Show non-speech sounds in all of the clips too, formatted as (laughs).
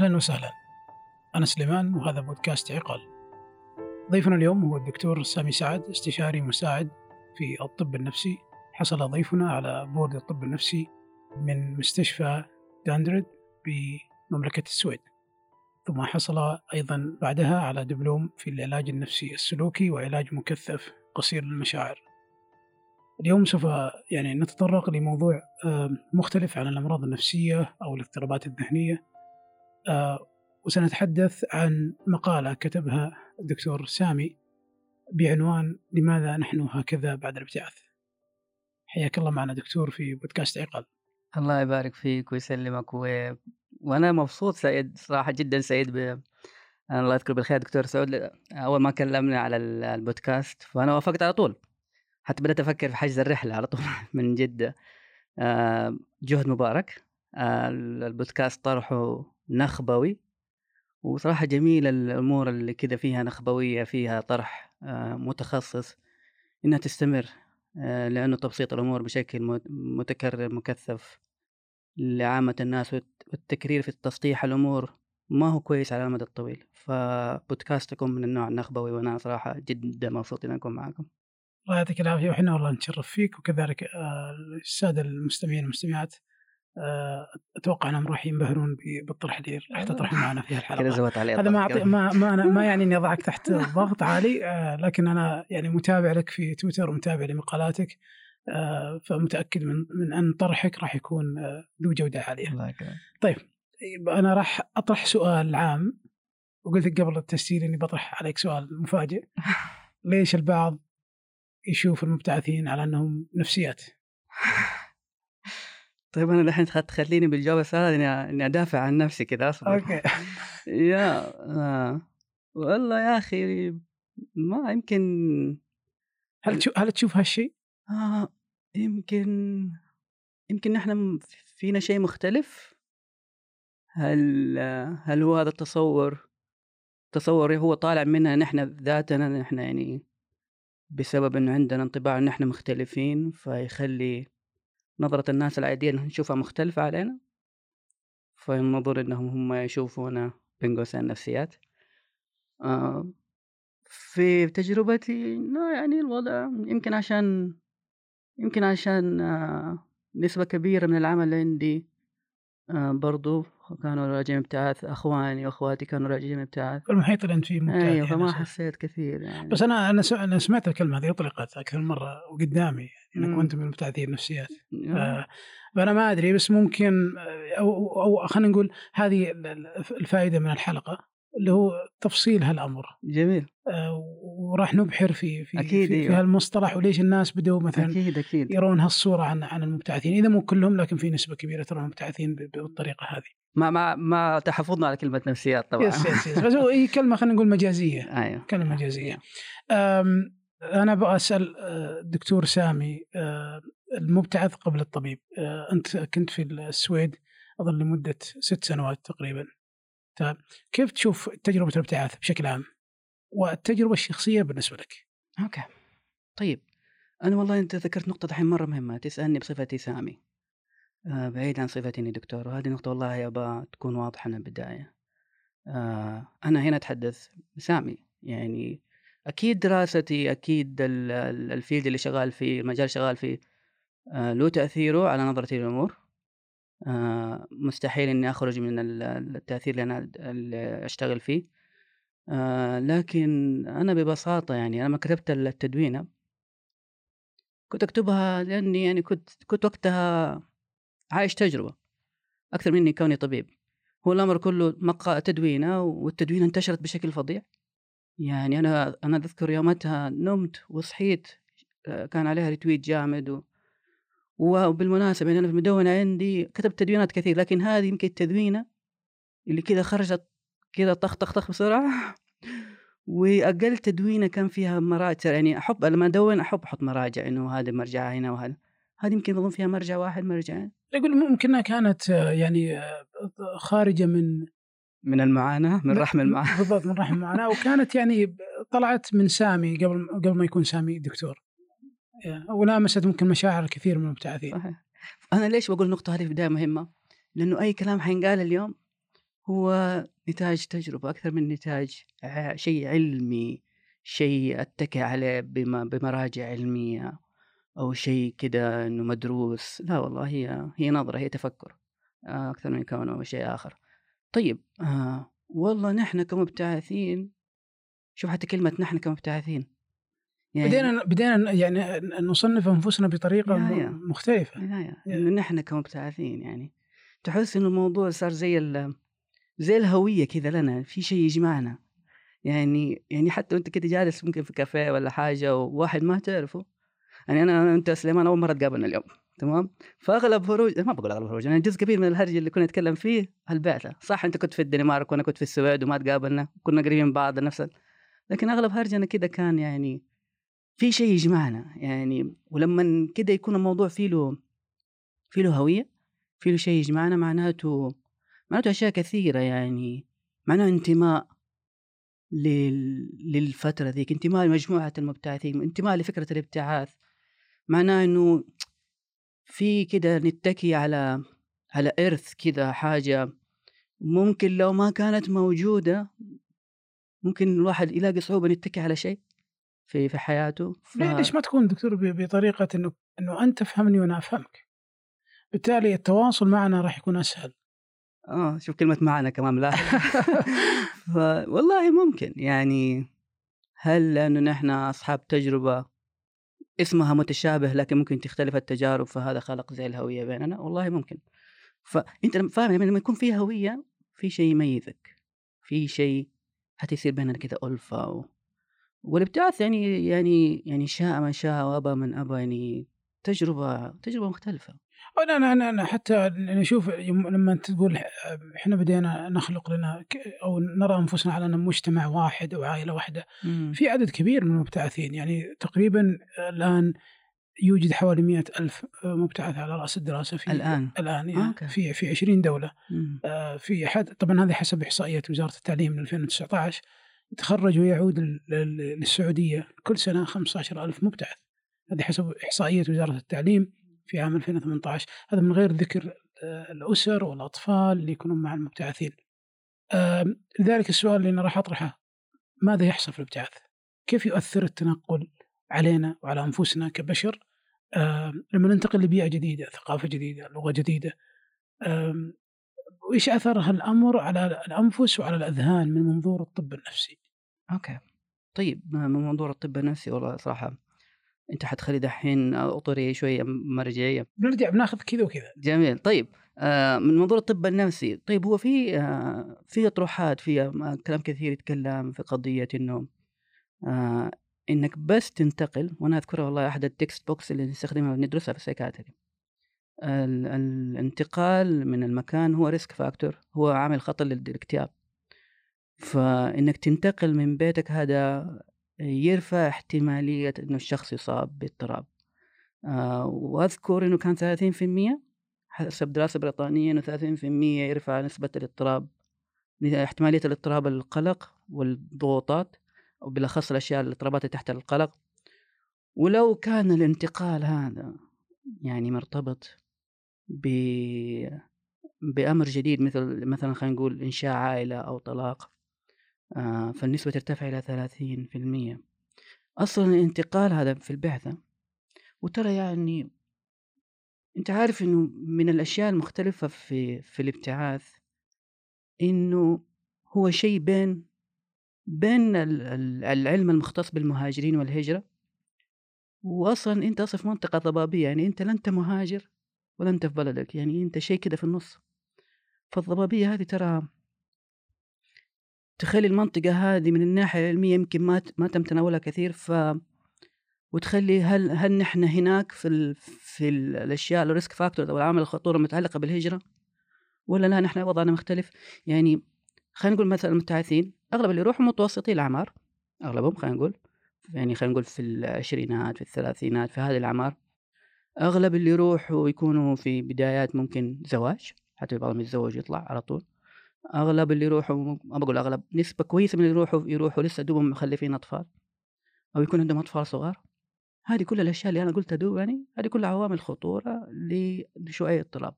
أهلا وسهلا. أنا سليمان وهذا بودكاست عقال. ضيفنا اليوم هو الدكتور سامي سعد استشاري مساعد في الطب النفسي. حصل ضيفنا على بورد الطب النفسي من مستشفى داندرد بمملكة السويد. ثم حصل أيضا بعدها على دبلوم في العلاج النفسي السلوكي وعلاج مكثف قصير المشاعر اليوم سوف يعني نتطرق لموضوع مختلف عن الأمراض النفسية أو الاضطرابات الذهنية. وسنتحدث عن مقالة كتبها الدكتور سامي بعنوان لماذا نحن هكذا بعد الابتعاث. حياك الله معنا دكتور في بودكاست عقل. الله يبارك فيك ويسلمك و... وأنا مبسوط سعيد صراحة جدا سعيد ب... الله يذكر بالخير دكتور سعود أول ما كلمنا على البودكاست فأنا وافقت على طول. حتى بدأت أفكر في حجز الرحلة على طول (laughs) من جدة آه، جهد مبارك. آه، البودكاست طرحه نخبوي. وصراحة جميل الأمور اللي كذا فيها نخبوية فيها طرح آه، متخصص إنها تستمر لأنه تبسيط الأمور بشكل متكرر مكثف لعامة الناس والتكرير في تسطيح الأمور ما هو كويس على المدى الطويل. فبودكاستكم من النوع النخبوي وأنا صراحة جدا مبسوط إن أكون معكم الله يعطيك العافية وحنا والله نتشرف فيك وكذلك آه، الساده المستمعين والمستمعات. آه، أتوقع أنهم راح ينبهرون بالطرح اللي راح تطرحه (laughs) معنا في الحلقة هذا ما أعطي ما ما, أنا ما يعني إني اضعك تحت (laughs) ضغط عالي آه، لكن أنا يعني متابع لك في تويتر ومتابع لمقالاتك فمتأكد من من أن طرحك راح يكون ذو جودة عالية. طيب أنا راح أطرح سؤال عام. وقلت لك قبل التسجيل إني بطرح عليك سؤال مفاجئ. (laughs) ليش البعض يشوف المبتعثين على أنهم نفسيات؟ طيب أنا الحين تخليني بالجواب السؤال إني أدافع عن نفسي كذا أصبر أوكي (laughs) يا آه. والله يا أخي ما يمكن هل تشوف هل تشوف هالشيء؟ آه يمكن يمكن نحن فينا شيء مختلف هل هل هو هذا التصور تصور هو طالع مننا نحن ذاتنا نحن يعني بسبب إنه عندنا انطباع إن إحنا مختلفين فيخلي نظرة الناس العادية نشوفها مختلفة علينا فينظر إنهم هم يشوفونا بين قوسين نفسيات. آه في تجربتي لا يعني الوضع يمكن عشان يمكن عشان آه نسبة كبيرة من العمل عندي آه برضو كانوا راجعين ابتعاث أخواني وأخواتي كانوا راجعين ابتعاث المحيط اللي انت فيه مبتعث أيوه فما يعني حسيت كثير يعني. بس أنا أنا أنا سمعت الكلمة هذه اطلقت أكثر من مره وقدامي يعني انك كنت من المبتعثين النفسيات. فأنا ما أدري بس ممكن أو أو خلينا نقول هذه الفائدة من الحلقة. اللي هو تفصيل هالأمر. جميل. آه وراح نبحر في في أكيد في, أيوه. في هالمصطلح وليش الناس بدوا مثلا أكيد أكيد. يرون هالصورة عن عن المبتعثين. إذا مو كلهم لكن في نسبة كبيرة ترى المبتعثين بالطريقة هذه. ما ما ما تحفظنا على كلمة نفسيات طبعا. yes yes, yes. بس هي كلمة خلينا نقول مجازية. (laughs) أيوه. كلمة مجازية. أنا أبغى أسأل الدكتور آه، سامي آه، المبتعث قبل الطبيب. أنت كنت في السويد أظن لمدة ست سنوات تقريبا. طيب كيف تشوف تجربة الابتعاث بشكل عام؟ والتجربة الشخصية بالنسبة لك. okay. طيب. أنا والله أنت ذكرت نقطة الحين مرة مهمة تسألني بصفتي سامي. آه بعيد عن صفتي اني دكتور وهذه نقطة والله يابا تكون واضحة من البداية. آه أنا هنا أتحدث سامي يعني أكيد دراستي أكيد الفيلد اللي شغال فيه المجال شغال فيه آه له تأثيره على نظرتي للأمور. آه، مستحيل إني أخرج من التأثير اللي أنا اللي أشتغل فيه. آه، لكن أنا ببساطة يعني أنا لما كتبت التدوينة. كنت أكتبها لأني يعني كنت كنت وقتها عايش تجربة أكثر مني كوني طبيب. هو الأمر كله مقا تدوينة والتدوينة انتشرت بشكل فظيع. يعني أنا أنا أذكر يومتها نمت وصحيت آه، كان عليها ريتويت جامد وبالمناسبة يعني أنا في المدونة عندي كتبت تدوينات كثير لكن هذه يمكن التدوينة اللي كذا خرجت كذا طخ طخ طخ بسرعة. (laughs) وأقل تدوينة كان فيها مراجع يعني أحب لما أدون أحب أحط مراجع إنه هذه مرجع هنا وهذا. هذه يمكن أظن فيها مرجع واحد مرجعين يقول ممكن كانت يعني خارجة من من المعاناة من رحم المعاناة. بالضبط من رحم المعاناة. وكانت يعني طلعت من سامي قبل قبل ما يكون سامي دكتور. ولامست ممكن مشاعر كثير من المبتعثين صحيح أنا ليش بقول النقطة هذه في البدايه مهمة؟ لأنه أي كلام حينقال اليوم هو نتاج تجربة أكثر من نتاج شيء علمي، شيء أتّكئ عليه بم بمراجع علمية أو شيء كده إنه مدروس، لا والله هي هي نظرة، هي تفكُّر آآ أكثر من كونه شيء آخر. طيب آآ والله نحن كمبتعثين شوف حتى كلمة نحن كمبتعثين يعني بدينا بدينا يعني نصنف أنفسنا بطريقة م مختلفة. يا يا. إنه نحن كمبتعثين يعني. تحس إنه الموضوع صار زي زي الهوية كذا لنا، في شيء يجمعنا. يعني يعني حتى وأنت كده جالس ممكن في كافيه والّا حاجة وواحد ما تعرفه، يعني أنا أنت سليمان أول مرة تقابلنا اليوم. تمام؟ فأغلب هروج ما باقول أغلب هروج. يعني جزء كبير من الهرج اللي كنا نتكلم فيه البعثة، صح أنت كنت في الدنمارك وأنا كنت في السويد وما تقابلنا، كنا قريبين من بعض نفس لكن أغلب هرجنا كده كان يعني في شيء يجمعنا يعني ولمّا كده يكون الموضوع فيه له فيه له هوية، فيه له شيء يجمعنا معناته معناته أشياء كثيرة يعني، معناه انتماء لل للفترة ذيك، انتماء لمجموعة المبتعثين، انتماء لفكرة الابتعاث، معناه إنه في كده نتّكي على على إرث كده حاجة ممكن لو ما كانت موجودة ممكن الواحد يلاقي صعوبة إنه يتّكي على شيء. في في حياته ف ليش ما تكون دكتور بطريقة إنه إنه أنت تفهمني وأنا أفهمك؟ بالتالي التواصل معنا راح يكون أسهل. آه شوف كلمة معنا كمان ملاحظ (laughs) والله ممكن يعني هل لأنه نحن أصحاب تجربة اسمها متشابه لكن ممكن تختلف التجارب فهذا خلق زي الهوية بيننا والله ممكن فأنت فاهم يعني لما يكون في هوية في شيء يميزك في شيء حتى يصير بيننا كذا ألفة و... والابتعاث يعني يعني يعني شاء من شاء وأبى من أبى يعني تجربة تجربة مختلفة. أنا أنا أنا حتى نشوف لما أنت تقول إحنا بدينا نخلق لنا أو نرى أنفسنا على أن مجتمع واحد أو عائلة واحدة إمم. في عدد كبير من المبتعثين. يعني تقريبا الآن يوجد حوالي مئة ألف مبتعث على رأس الدراسة في الآن؟ الآن يعني في في 20 دولة. إمم. آه، في حد طبعا هذه حسب إحصائيات وزارة التعليم من 2019 تخرج ويعود للسعودية كل سنة 15 ألف مبتعث. هذه حسب إحصائية وزارة التعليم في عام 2018 هذا من غير ذكر آه، الأسر والأطفال اللي يكونون مع المبتعثين. لذلك السؤال اللي أنا راح أطرحه ماذا يحصل في الابتعاث؟ كيف يؤثر التنقل علينا وعلى أنفسنا كبشر؟ لما ننتقل لبيئة جديدة ثقافة جديدة لغة جديدة وإيش أثر هالأمر على الأنفس وعلى الأذهان من منظور الطب النفسي؟ okay. طيب من منظور الطب النفسي والله صراحة. أنت حتخلي دحين أطري شوية مرجعية بنرجع بناخذ كذا وكذا. جميل. طيب آه من منظور الطب النفسي طيب هو في آه في اطروحات في آه كلام كثير يتكلم في قضية إنه آه إنك بس تنتقل وأنا أذكرها والله أحد ال textbooks اللي نستخدمها ندرسها في ال psychiatry الانتقال من المكان هو risk factor هو عامل خطر للاكتئاب. فإنك تنتقل من بيتك هذا يرفع احتمالية إنه الشخص يصاب باضطراب. آه وأذكر إنه كان ثلاثين في المية حسب دراسة بريطانية إنه ثلاثين في المية يرفع نسبة الاضطراب احتمالية الاضطراب القلق والضغوطات وبالأخص الأشياء الاضطرابات تحت القلق. ولو كان الانتقال هذا يعني مرتبط ب بأمر جديد مثل مثلا خلينا نقول إنشاء عائلة أو طلاق فالنسبة ترتفع إلى ثلاثين في المية. أصلا الانتقال هذا في البعثة وترى يعني أنت عارف إنه من الأشياء المختلفة في في الابتعاث إنه هو شيء بين بين العلم المختص بالمهاجرين والهجرة وأصلا أنت أصلا في منطقة ضبابية يعني أنت لا أنت مهاجر ولا أنت في بلدك يعني أنت شيء كده في النص. فالضبابية هذه ترى تخلي المنطقة هذه من الناحية العلمية يمكن ما ما تم تناولها كثير ف وتخلي هل هل نحن هناك في ال في ال الأشياء ال risk factor أو العوامل الخطورة المتعلقة بالهجرة؟ ولا لا نحن وضعنا مختلف؟ يعني خلينا نقول مثلا المبتعثين أغلب اللي يروحوا متوسطي الأعمار أغلبهم خلينا نقول يعني خلينا نقول في العشرينات في الثلاثينات في هذه الأعمار أغلب اللي يروحوا يكونوا في بدايات ممكن زواج حتى بعضهم يتزوج يطلع على طول. أغلب اللي يروحوا ما بقول أغلب نسبة كويسة من اللي يروحوا يروحوا لسه دوبهم مخلفين أطفال أو يكون عندهم أطفال صغار. هذه كل الأشياء اللي أنا قلتها دوب يعني هذه كلها عوامل خطورة لشوية اضطراب.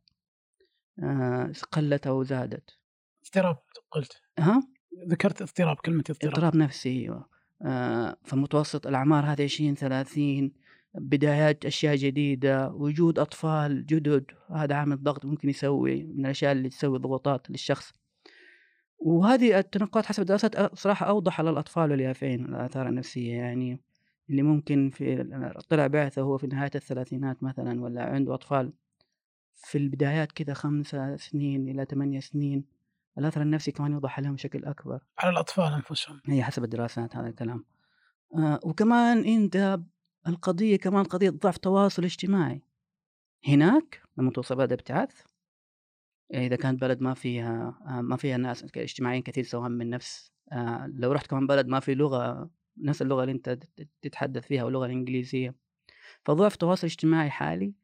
آه قلت أو زادت. اضطراب قلت. ها؟ ذكرت اضطراب كلمة اضطراب. اضطراب نفسي أيوه. آه فمتوسط الأعمار هذه 20 30 بدايات أشياء جديدة وجود أطفال جدد هذا عامل ضغط ممكن يسوي من الأشياء اللي تسوي ضغوطات للشخص. وهذه التنقلات حسب الدراسات صراحة أوضح على الأطفال واليافعين الآثار النفسية يعني اللي ممكن في طلع بعثة هو في نهاية الثلاثينات مثلا ولا عنده أطفال في البدايات كذا خمسة سنين إلى ثمانية سنين الأثر النفسي كمان يوضح عليهم بشكل أكبر. على الأطفال أنفسهم. هي حسب الدراسات هذا الكلام. آه وكمان أنت القضية كمان قضية ضعف تواصل اجتماعي. هناك لما توصل بلد ابتعاث إذا كانت بلد ما فيها آه ما فيها ناس اجتماعيين كثير سواء من نفس آه لو رحت كمان بلد ما في لغة نفس اللغة اللي أنت تتحدث فيها واللغة الإنجليزية فضعف تواصل اجتماعي حالي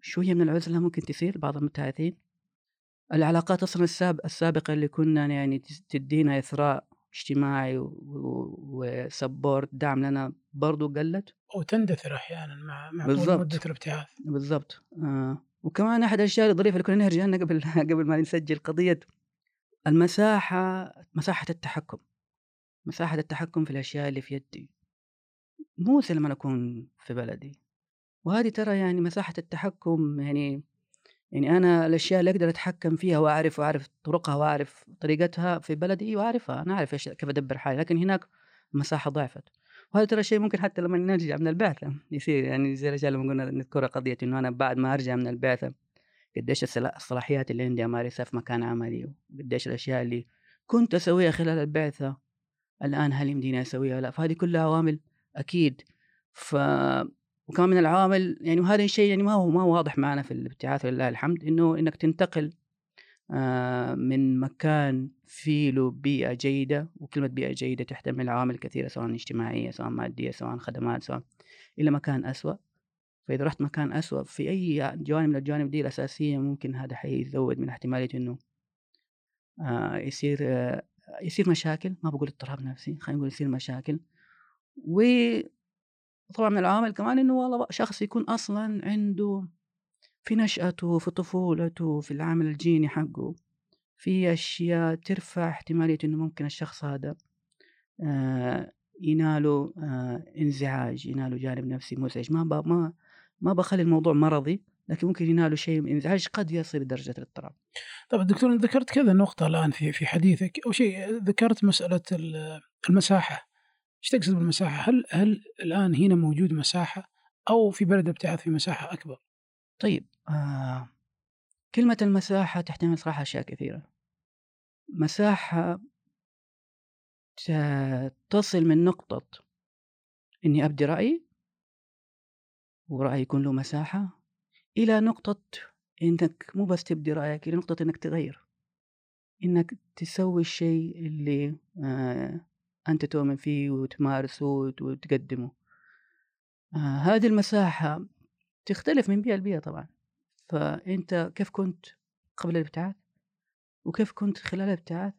شوية من العزلة ممكن تصير بعض المبتعثين العلاقات أصلا الساب السابقة اللي كنا يعني تدينا إثراء اجتماعي وسبورت دعم لنا برضو قلت وتندثر أحيانا مع مع. مدة الابتعاث بالضبط آه. وكمان أحد الأشياء الظريفة اللي كنا نرجع لها قبل (laughs) قبل ما نسجل قضية المساحة مساحة التحكم. مساحة التحكم في الأشياء اللي في يدي. مو لما أكون في بلدي. وهذه ترى يعني مساحة التحكم يعني يعني أنا الأشياء اللي أقدر أتحكم فيها وأعرف وأعرف طرقها وأعرف طريقتها في بلدي أعرفها أنا أعرف إيش كيف أدبر حالي. لكن هناك المساحة ضعفت. وهذا ترى شيء ممكن حتى لما نرجع من البعثة. يصير يعني زي الرجال لما قلنا نذكر قضية إنه أنا بعد ما أرجع من البعثة قديش الصلاحيات اللي عندي أمارسها في مكان عملي وقديش الأشياء اللي كنت أسويها خلال البعثة الآن هل يمديني أسويها لا فهذه كلها عوامل أكيد. ف وكمان من العوامل يعني وهذا الشيء يعني ما هو ما واضح معنا في الابتعاث لله الحمد إنه إنك تنتقل من مكان فيه له بيئة جيدة وكلمة بيئة جيدة تحتمل عوامل كثيرة سواء اجتماعية سواء مادية سواء خدمات سواء إلى مكان أسوأ. فإذا رحت مكان أسوأ في أي جوانب من الجوانب دي الأساسية ممكن هذا حيزود من احتمالية إنه آه يصير آه يصير مشاكل. ما بقول اضطراب نفسي خلينا نقول يصير مشاكل. و طبعا من العوامل كمان إنه والله شخص يكون أصلا عنده في نشأته في طفولته في العامل الجيني حقه في أشياء ترفع احتمالية إنه ممكن الشخص هذا آه يناله آه انزعاج يناله جانب نفسي مزعج ما ما ما بخلي الموضوع مرضي لكن ممكن يناله شيء من انزعاج قد يصل لدرجة الاضطراب. طب دكتور ذكرت كذا نقطة الآن في في حديثك أو شيء ذكرت مسألة المساحة إيش تقصد بالمساحة؟ هل هل الآن هنا موجود مساحة أو في بلد ابتعاث في مساحة أكبر؟ طيب آه كلمة المساحة تحتمل صراحة أشياء كثيرة. مساحة تصل من نقطة إني أبدي رأيي ورأيي يكون له مساحة إلى نقطة إنك مو بس تبدي رأيك إلى نقطة إنك تغير. إنك تسوي الشيء اللي آه أنت تؤمن فيه وتمارسه وتقدمه. آه هذه المساحة تختلف من بيئة لبيئة طبعا. فأنت كيف كنت قبل الابتعاث؟ وكيف كنت خلال الابتعاث؟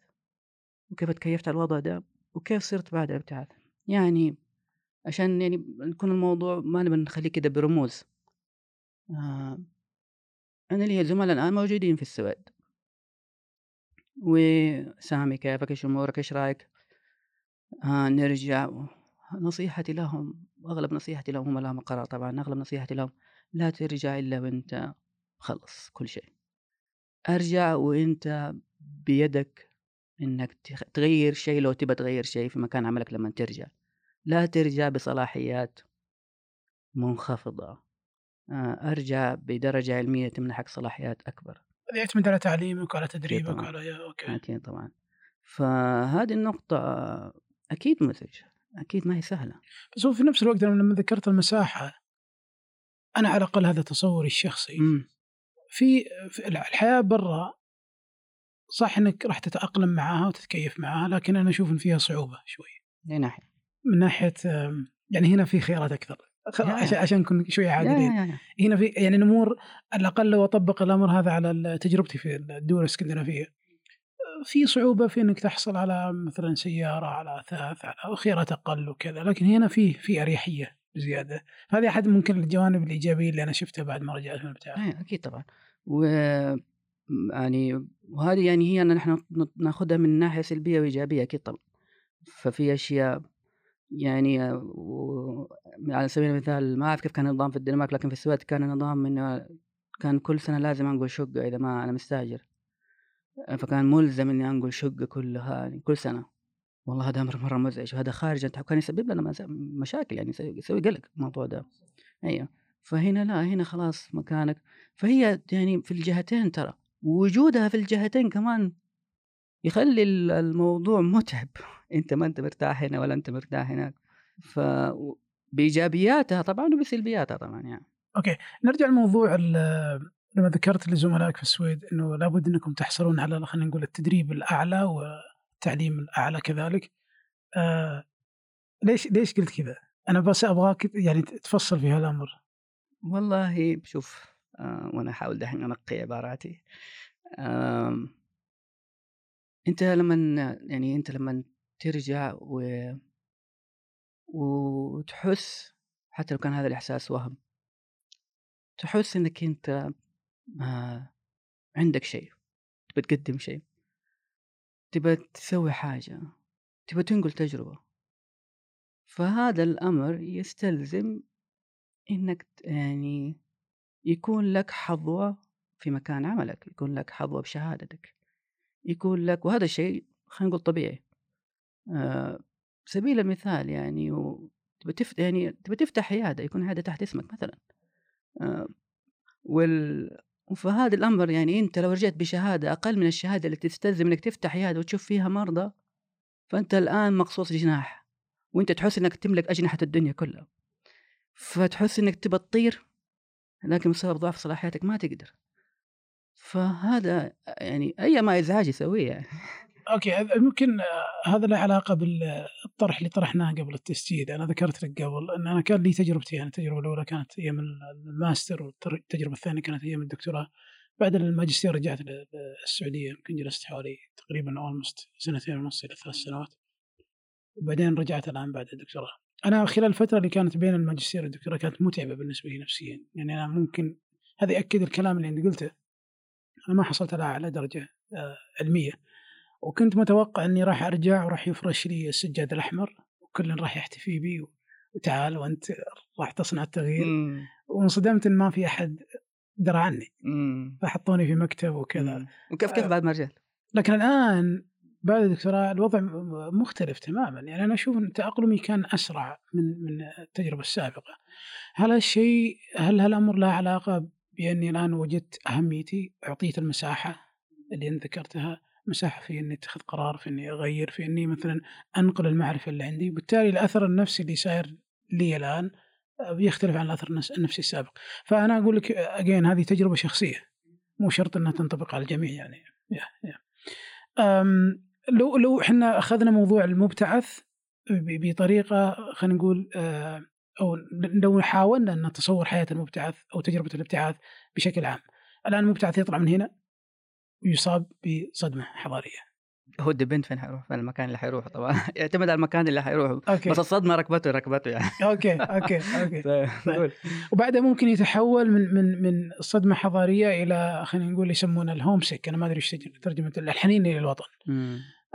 وكيف تكيفت على الوضع ده؟ وكيف صرت بعد الابتعاث؟ يعني عشان يعني يكون الموضوع ما نبي نخليه كده برموز. آه أنا لي زملاء الآن موجودين في السويد. وسامي كيفك؟ إيش أمورك؟ إيش رأيك؟ آه نرجع نصيحتي لهم أغلب نصيحتي لهم هم لهم قرار طبعا أغلب نصيحتي لهم. لا ترجع إلا وأنت خلص كل شيء. أرجع وأنت بيدك إنك تغير شيء لو تبى تغير شيء في مكان عملك لما ترجع. لا ترجع بصلاحيات منخفضة. آه، أرجع بدرجة علمية تمنحك صلاحيات أكبر. يعتمد على تعليمك وعلى تدريبك وعلى أوكي. أكيد طبعا. فهذه النقطة أكيد مزعج أكيد ما هي سهلة. بس هو في نفس الوقت لما ذكرت المساحة أنا على الأقل هذا تصوري الشخصي. م. في, في الحياة برا صح إنك راح تتأقلم معاها وتتكيف معاها لكن أنا أشوف إن فيها صعوبة شوي. من ناحية؟ من ناحية يعني هنا في خيارات أكثر. عشان عشان نكون شوية عادلين هنا في يعني الأمور على الأقل لو أطبق الأمر هذا على تجربتي في الدول الإسكندنافية. في صعوبة في إنك تحصل على مثلا سيارة على اثاث على خيارات أقل وكذا لكن هنا في في أريحية. بزيادة هذه أحد ممكن الجوانب الإيجابية اللي أنا شفتها بعد ما رجعت من الابتعاث أكيد طبعا و يعني وهذه يعني هي أن نحن ناخذها من ناحية سلبية وإيجابية أكيد طبعًا. ففي أشياء يعني و على سبيل المثال ما أعرف كيف كان النظام في الدنمارك، لكن في السويد كان النظام إنه كان كل سنة لازم أنقل شقة إذا ما أنا مستأجر. فكان ملزم إني أنقل شقة كلها يعني كل سنة. والله هذا أمر مرة مزعج وهذا خارج كان يسبب لنا مشاكل يعني يسوي قلق الموضوع ده. أيوه. فهنا لا هنا خلاص مكانك. فهي يعني في الجهتين ترى وجودها في الجهتين كمان يخلي الموضوع متعب. (laughs) أنت ما أنت مرتاح هنا ولا أنت مرتاح هناك. ف بإيجابياتها طبعا وبسلبياتها طبعا يعني. أوكي. نرجع لموضوع لما ذكرت لزملائك في السويد إنه لابد إنكم تحصلون على خلينا نقول التدريب الأعلى والتعليم الأعلى كذلك. آه ليش ليش قلت كذا؟ أنا بس أبغاك يعني تفصل في هالأمر. والله شوف آه وأنا أحاول دحين أنقي عباراتي. آه أنت لما يعني أنت لما ترجع و وتحس حتى لو كان هذا الإحساس وهم تحس إنك أنت آه عندك شيء تبى تقدم شيء. تبى تسوي حاجة تبى تنقل تجربة فهذا الأمر يستلزم إنك يعني يكون لك حظوة في مكان عملك، يكون لك حظوة بشهادتك، يكون لك وهذا الشيء خلينا نقول طبيعي. آه سبيل المثال يعني تبى تف يعني تبى تفتح عيادة يكون عيادة تحت اسمك مثلًا. آه وال فهذا الأمر يعني أنت لو رجعت بشهادة أقل من الشهادة اللي تستلزم إنك تفتح عيادة وتشوف فيها مرضى، فأنت الآن مقصوص جناح، وأنت تحس إنك تملك أجنحة الدنيا كلها. فتحس إنك تبى تطير لكن بسبب ضعف صلاحياتك ما تقدر. فهذا يعني أي ما إزعاج يسويه يعني. okay ممكن هذا له علاقة بالطرح اللي طرحناه قبل التسجيل. أنا ذكرت لك قبل إن أنا كان لي تجربتي يعني التجربة الأولى كانت أيام الماستر والتجربة الثانية كانت أيام الدكتوراه. بعد الماجستير رجعت للسعودية يمكن جلست حوالي تقريبا almost سنتين ونص إلى ثلاث سنوات. وبعدين رجعت الآن بعد الدكتوراه. أنا خلال الفترة اللي كانت بين الماجستير والدكتوراه كانت متعبة بالنسبة لي نفسيا. يعني أنا ممكن هذا يأكد الكلام اللي أنت قلته. أنا ما حصلت على أعلى درجة آه، علمية. وكنت متوقع إني راح أرجع وراح يفرش لي السجاد الأحمر وكل راح يحتفي بي وتعال وأنت راح تصنع التغيير. وانصدمت إن ما في أحد درى عني. فحطوني في مكتب وكذا. وكيف كيف بعد ما رجعت؟ لكن الآن بعد الدكتوراه الوضع مختلف تماما. يعني أنا أشوف إن تأقلمي كان أسرع من من التجربة السابقة. هل هالشيء هل هالأمر له علاقة بأني الآن وجدت أهميتي أعطيت المساحة اللي انت ذكرتها؟ مساحة في إني أتخذ قرار في إني أغير في إني مثلا أنقل المعرفة اللي عندي. وبالتالي الأثر النفسي اللي صاير لي الآن بيختلف عن الأثر النفسي السابق. فأنا أقول لك اجين هذه تجربة شخصية. مو شرط إنها تنطبق على الجميع يعني. yeah yeah. لو لو إحنا أخذنا موضوع المبتعث بطريقة خلينا نقول آه، أو لو حاولنا أن نتصور حياة المبتعث أو تجربة الابتعاث بشكل عام. الآن المبتعث يطلع من هنا. ويصاب بصدمة حضارية. هو it depend فين حيروح؟ فين المكان اللي حيروح طبعا؟ (laughs) (laughs) يعتمد على المكان اللي حيروح okay. بس الصدمة ركبته ركبته يعني. (laughs) okay okay okay. طيب. وبعدها ممكن يتحول من من من صدمة حضارية إلى خلينا نقول يسمونه الهوم سيك أنا ما أدري إيش ترجمة الحنين إلى الوطن.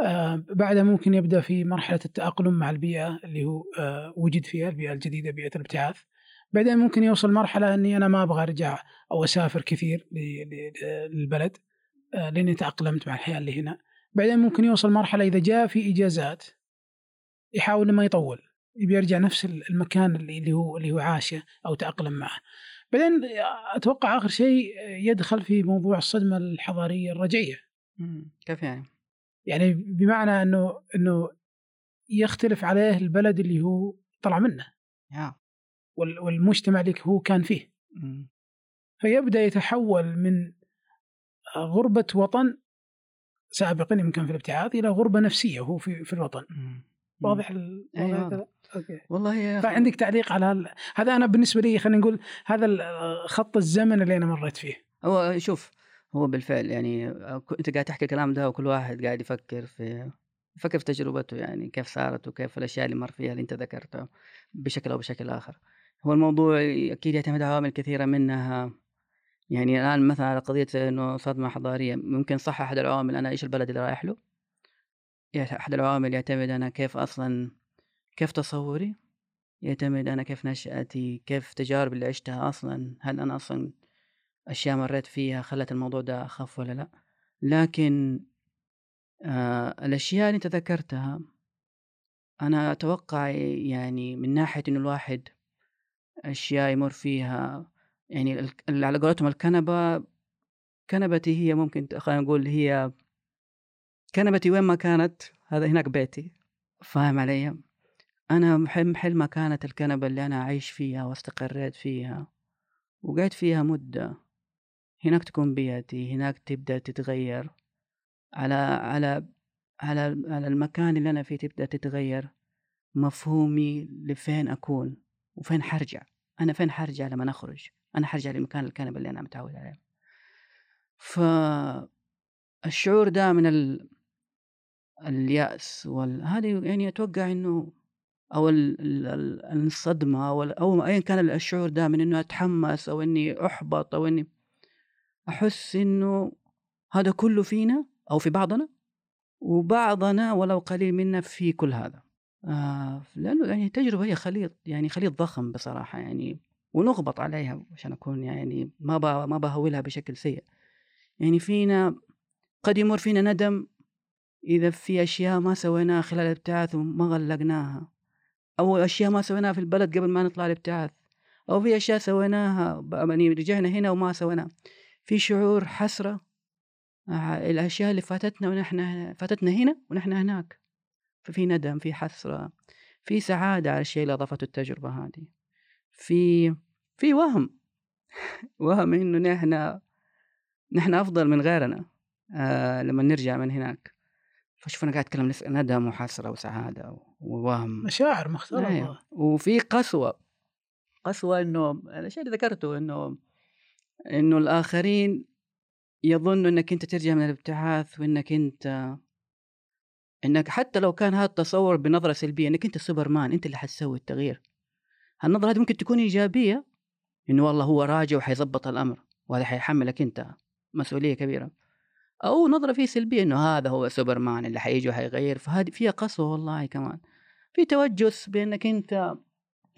آه بعدها ممكن يبدأ في مرحلة التأقلم مع البيئة اللي هو آه وجد فيها البيئة الجديدة بيئة الابتعاث. بعدين ممكن يوصل مرحلة إني أنا ما أبغى أرجع أو أسافر كثير للبلد. لاني تاقلمت مع الحياة اللي هنا. بعدين ممكن يوصل مرحلة إذا جاء في إجازات يحاول ما يطول يبي يرجع نفس المكان اللي هو اللي هو عاشه أو تأقلم معه. بعدين أتوقع آخر شيء يدخل في موضوع الصدمة الحضارية الرجعية. كيف يعني؟ يعني بمعنى انه إنه يختلف عليه البلد اللي هو طلع منه. yeah. والمجتمع اللي هو كان فيه. فيبدأ يتحول من غربة وطن سابقا يمكن في الابتعاث إلى غربة نفسية وهو في في الوطن. واضح أيوة. أوكي. والله يا فعندك تعليق على هال... هذا أنا بالنسبة لي خلينا نقول هذا خط الزمن اللي أنا مريت فيه. هو شوف هو بالفعل يعني أنت قاعد تحكي الكلام ده وكل واحد قاعد يفكر في يفكر في تجربته يعني كيف صارت وكيف الأشياء اللي مر فيها اللي أنت ذكرتها بشكل أو بشكل آخر. هو الموضوع أكيد يعتمد على عوامل كثيرة منها يعني الآن مثلًا على قضية إنه صدمة حضارية، ممكن صح أحد العوامل أنا إيش البلد اللي رايح له، أحد العوامل يعتمد أنا كيف أصلًا كيف تصوري، يعتمد أنا كيف نشأتي، كيف التجارب اللي عشتها أصلًا، هل أنا أصلًا أشياء مرّيت فيها خلّت الموضوع ده أخف والّا لأ، لكن آآ الأشياء اللي أنت ذكرتها أنا أتوقع يعني من ناحية إنه الواحد أشياء يمُر فيها يعني اللي على قولتهم الكنبة كنبتي هي ممكن خلينا نقول هي كنبتي وين ما كانت هذا هناك بيتي، فاهم علي؟ أنا محل ما كانت الكنبة اللي أنا أعيش فيها واستقريت فيها وقعدت فيها مدة، هناك تكون بيئتي، هناك تبدأ تتغيّر. على على على على المكان اللي أنا فيه تبدأ تتغيّر. مفهومي لفين أكون؟ وفين حارجع، أنا فين حارجع لمّا أخرج، أنا حارجع لمكان الكنبة اللي أنا متعود عليه. فالشعور ده من ال اليأس وال يعني أتوقع إنه أو ال ال ال الصدمة أو ال أو أيًا كان الشعور ده من إنه أتحمس أو إني أُحبط أو إني أحس إنه هذا كله فينا أو في بعضنا، وبعضنا ولو قليل منا في كل هذا. آه لأنه يعني التجربة هي خليط يعني خليط ضخم بصراحة يعني ونغبط عليها عشان أكون يعني ما ما باهولها بشكل سيء. يعني فينا قد يمر فينا ندم إذا في أشياء ما سويناها خلال الإبتعاث وما غلقناها، أو أشياء ما سويناها في البلد قبل ما نطلع الإبتعاث، أو في أشياء سويناها يعني رجعنا هنا وما سويناها. في شعور حسرة آه الأشياء اللي فاتتنا ونحن فاتتنا هنا ونحن هناك. ففي ندم، في حسرة، في سعادة على الشيء اللي أضافته التجربة هذه. في في وهم، (laughs) وهم إنه نحن نحن أفضل من غيرنا آآ لمّا نرجع من هناك. فشوف أنا قاعد أتكلم لسه ندم وحسرة وسعادة ووهم. مشاعر مختلطة. أيوه، وفي قسوة، قسوة إنه الشيء اللي ذكرته إنه إنه الآخرين يظنوا إنك أنت ترجع من الابتعاث وإنك أنت إنك حتى لو كان هذا التصور بنظرة سلبية إنك أنت سوبرمان أنت اللي حتسوي التغيير. النظرة هذه ممكن تكون إيجابية إنه والله هو راجع وحيضبط الأمر وهذا حيحملك أنت مسؤولية كبيرة. أو نظرة فيه سلبية إنه هذا هو سوبرمان اللي حيجي وحيغير فهذه فيها قسوة والله كمان. في توجس بإنك أنت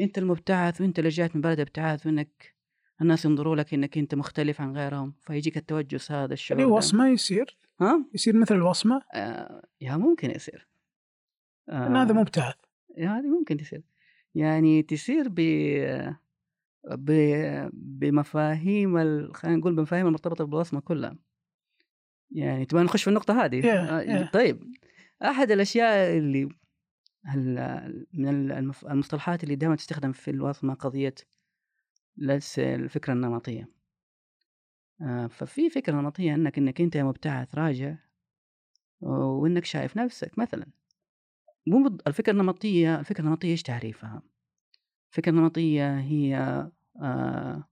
أنت المبتعث وأنت اللي رجعت من بلد ابتعاث وإنك الناس ينظروا لك إنك أنت مختلف عن غيرهم فيجيك التوجس هذا الشعور يعني ده. وصمة يصير؟ ها؟ يصير مثل الوصمة؟ آه يا ممكن يصير. لأن هذا آه مبتعث. يا هذه ممكن تصير. يعني تصير ب بمفاهيم ال خلينا نقول بمفاهيم المرتبطة بالوصمة كلها. يعني تبغى نخش في النقطة هذه؟ Yeah, آه yeah. طيب أحد الأشياء اللي ال من المصطلحات اللي دايمًا تستخدم في الوصمة قضية لس الفكرة النمطية. آآ ففي فكرة نمطية إنك إنك أنت يا مبتعث راجع وإنك شايف نفسك مثلًا. مو الفكرة النمطية الفكرة النمطية إيش تعريفها؟ الفكرة النمطية هي آآ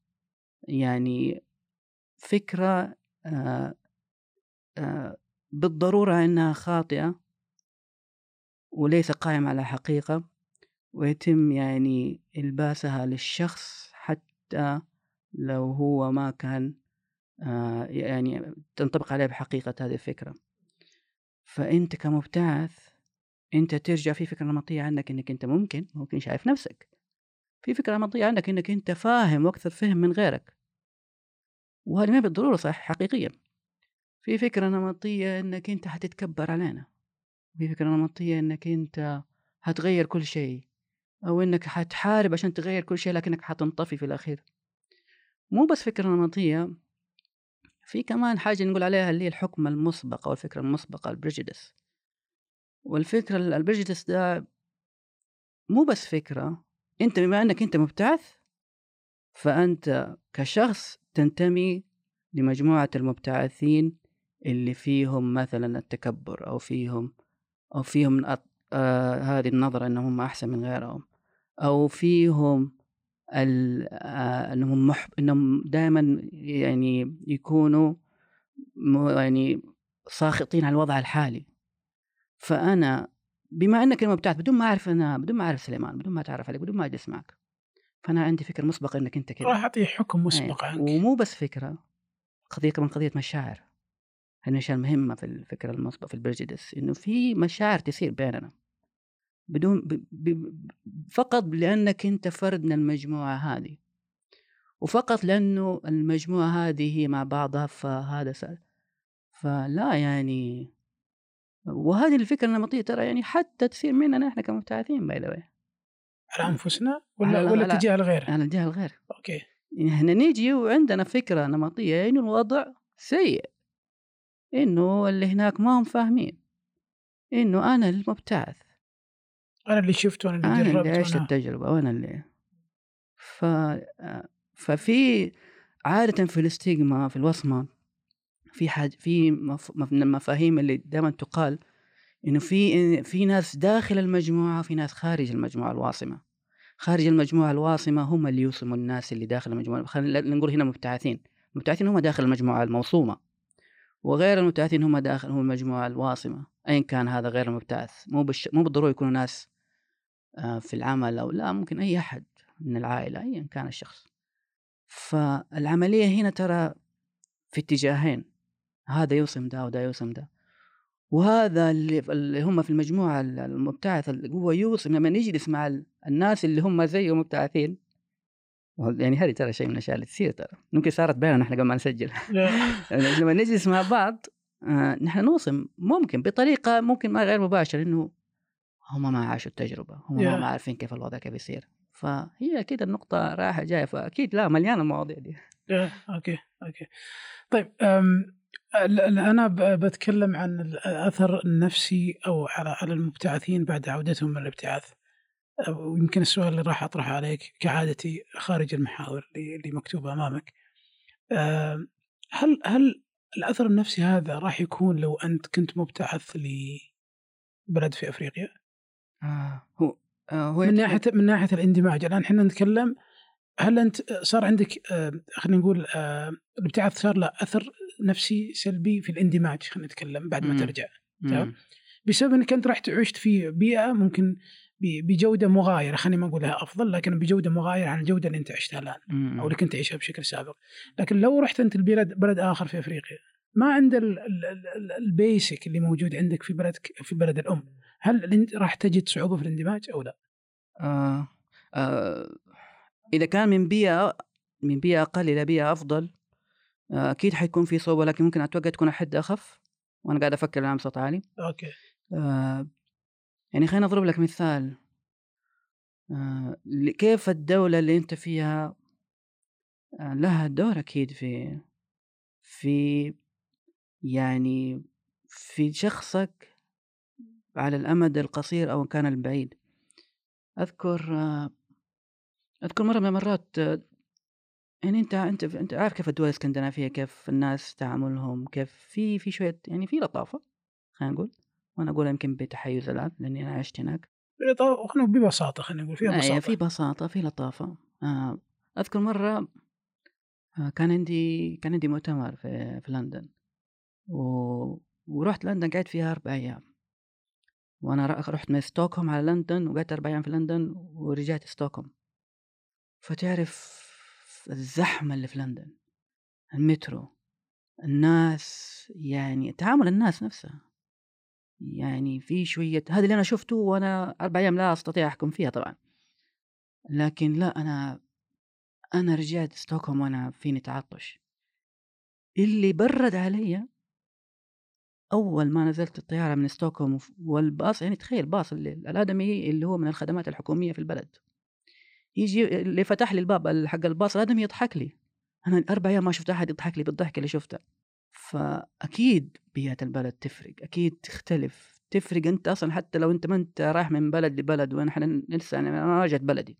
يعني فكرة آآ آآ بالضرورة إنها خاطئة وليس قائمة على حقيقة ويتم يعني إلباسها للشخص حتى لو هو ما كان آآ يعني تنطبق عليه بحقيقة هذه الفكرة. فأنت كمبتعث أنت ترجع في فكرة نمطية عنك إنك أنت ممكن ممكن شايف نفسك. في فكرة نمطية عنك إنك أنت فاهم وأكثر فهم من غيرك. وهذه ما بالضرورة صح حقيقية. في فكرة نمطية إنك أنت حتتكبر علينا. في فكرة نمطية إنك أنت حتغير كل شيء أو إنك حتحارب عشان تغير كل شيء لكنك حتنطفي في الأخير. مو بس فكرة نمطية في كمان حاجة نقول عليها اللي هي الحكم المسبق أو الفكرة المسبقة الprejudice. والفكرة ال الprejudice ده مو بس فكرة، أنت بما إنك أنت مبتعث فأنت كشخص تنتمي لمجموعة المبتعثين اللي فيهم مثلًا التكبر أو فيهم أو فيهم أط آآ هذه النظرة إنهم هم أحسن من غيرهم أو فيهم ال آآ إنهم مح إنهم دايمًا يعني يكونوا يعني ساخطين على الوضع الحالي. فأنا بما إنك المبتعث بدون ما أعرف أنا بدون ما أعرف سليمان، بدون ما أتعرف عليك، بدون ما أجلس معك، فأنا عندي فكرة مسبقة إنك أنت كذا. راح أعطيه حكم أيوه مسبق عنك. ومو بس فكرة، قضية كمان قضية مشاعر هذه الاشياء المهمه في الفكرة المسبقه في البرجدس إنه في مشاعر تصير بيننا بدون ب... ب... فقط لأنك أنت فرد من المجموعة هذه وفقط لأنه المجموعة هذه هي مع بعضها فهذا سأل. فلا يعني وهذه الفكرة النمطيه ترى يعني حتى تصير مننا إحنا كمبتعثين biased على أنفسنا ولا ولا تجاه الغير؟ على تجاه الغير. okay. يعني إحنا نيجي وعندنا فكرة نمطيه يعني الوضع سيء. إنه اللي هناك ما هم فاهمين. إنه أنا المبتعث. أنا اللي شفت وأنا اللي أنا جربت اللي عشت وأنا... التجربة وأنا اللي. ف ففي عادة في الاستيغما في الوصمة في حاج في مف... من المفاهيم اللي دائما تقال إنه في في ناس داخل المجموعة وفي ناس خارج المجموعة الواصمة. خارج المجموعة الواصمة هم اللي يوصموا الناس اللي داخل المجموعة خلينا نقول هنا مبتعثين. المبتعثين هم داخل المجموعة الموصومة. وغير المبتعثين هم داخل هم المجموعة الواصمة. ايا كان هذا غير المبتعث؟ مو بالش... مو بالضروره يكونوا ناس آه، في العمل أو لا ممكن أي أحد من العائلة ايا كان الشخص. فالعملية هنا ترى في اتجاهين. هذا يوصم ده وده يوصم ده. وهذا اللي, اللي هم في المجموعة المبتعثة هو يوصم لما يجلس مع الناس اللي هم زيه مبتعثين. يعني هذه ترى شيء من الأشياء اللي تصير ترى. ممكن صارت بيننا نحن قبل ما نسجل. (laughs) يعني لما نجلس مع بعض آه نحن نوصم ممكن بطريقة ممكن ما غير مباشرة إنه هم ما عاشوا التجربة هم ما عارفين كيف الوضع كيف يصير. فهي أكيد النقطة رايحة جاية فأكيد لا مليانة المواضيع دي. okay okay. طيب أنا بتكلم عن الأثر النفسي أو على على المبتعثين بعد عودتهم من الابتعاث. ويمكن السؤال اللي راح اطرحه عليك كعادتي خارج المحاور اللي مكتوبه أمامك. هل هل الأثر النفسي هذا راح يكون لو أنت كنت مبتعث لبلد في أفريقيا؟ آه هو آه هو من ناحية من ناحية الاندماج. الان إحنا نتكلم هل أنت صار عندك آه خلينا نقول آه الابتعاث صار له أثر نفسي سلبي في الاندماج خلينا نتكلم بعد ما ترجع. تمام؟ بسبب انك انت رحت عشت في بيئة ممكن بجودة مغايرة خليني ما أقولها أفضل لكن بجودة مغايرة عن الجودة اللي أنت عشتها الآن أو اللي كنت تعيشها بشكل سابق. لكن لو رحت أنت لبلد بلد آخر في أفريقيا ما عند ال basic اللي موجود عندك في بلدك في بلد الأم هل راح تجد صعوبة في الاندماج أو لا؟ آه. آه. إذا كان من بيئه من بيئة أقل إلى بيئة أفضل أكيد حيكون في صعوبه لكن ممكن أتوقع تكون أحد أخف وأنا قاعد أفكر الآن بصوت عالي. okay. آه يعني خليني أضرب لك مثال. آه كيف الدولة اللي أنت فيها آه لها دور أكيد في في يعني في شخصك على الأمد القصير أو كان البعيد. أذكر آه أذكر مرة من المرات يعني أنت أنت أنت عارف كيف الدول الإسكندنافية كيف الناس تعاملهم كيف في في شوية يعني في لطافة خلينا نقول. وأنا أقول يمكن بتحيز الآن لأني أنا عشت هناك. ببساطة خلينا نقول فيها بساطة. في بساطة في لطافة. آه أذكر مرة آه كان عندي كان عندي مؤتمر في في لندن. و... ورحت لندن قعدت فيها أربع أيام. وأنا رحت من ستوكهولم على لندن وقعدت أربع أيام في لندن ورجعت ستوكهولم. فتعرف الزحمة اللي في لندن المترو الناس يعني تعامل الناس نفسها يعني في شوية هذا اللي أنا شفته وأنا أربع أيام لا أستطيع أحكم فيها طبعا. لكن لا أنا أنا رجعت ستوكهولم وأنا فيني تعطش. اللي برد علي أول ما نزلت الطيارة من ستوكهولم والباص يعني تخيل باص الآدمي اللي هو من الخدمات الحكومية في البلد. يجي اللي فتح لي الباب حق الباص الادم يضحك لي. أنا أربع أيام ما شفت أحد يضحك لي بالضحك اللي شفته. فأكيد بيئة البلد تفرق أكيد تختلف. تفرق أنت أصلا حتى لو أنت ما أنت رايح من بلد لبلد وأنا لسه أنا رجعت بلدي.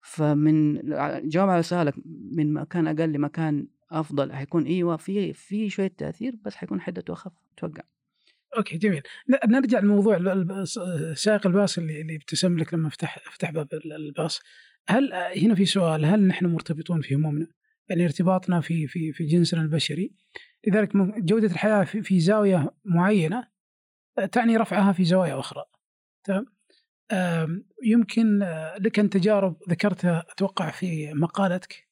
فمن جواب على سؤالك من مكان أقل لمكان أفضل حيكون إيوه في في شوية تأثير بس حيكون حدته أخف أتوقع أوكي جميل. نرجع لموضوع سائق الباص اللي اللي ابتسم لك لما فتح فتح باب الباص. هل هنا في سؤال هل نحن مرتبطون في همومنا؟ يعني ارتباطنا في في في جنسنا البشري. لذلك جودة الحياة في, في زاوية معينة تعني رفعها في زوايا أخرى. تمام؟ يمكن لك أن تجارب ذكرتها أتوقع في مقالتك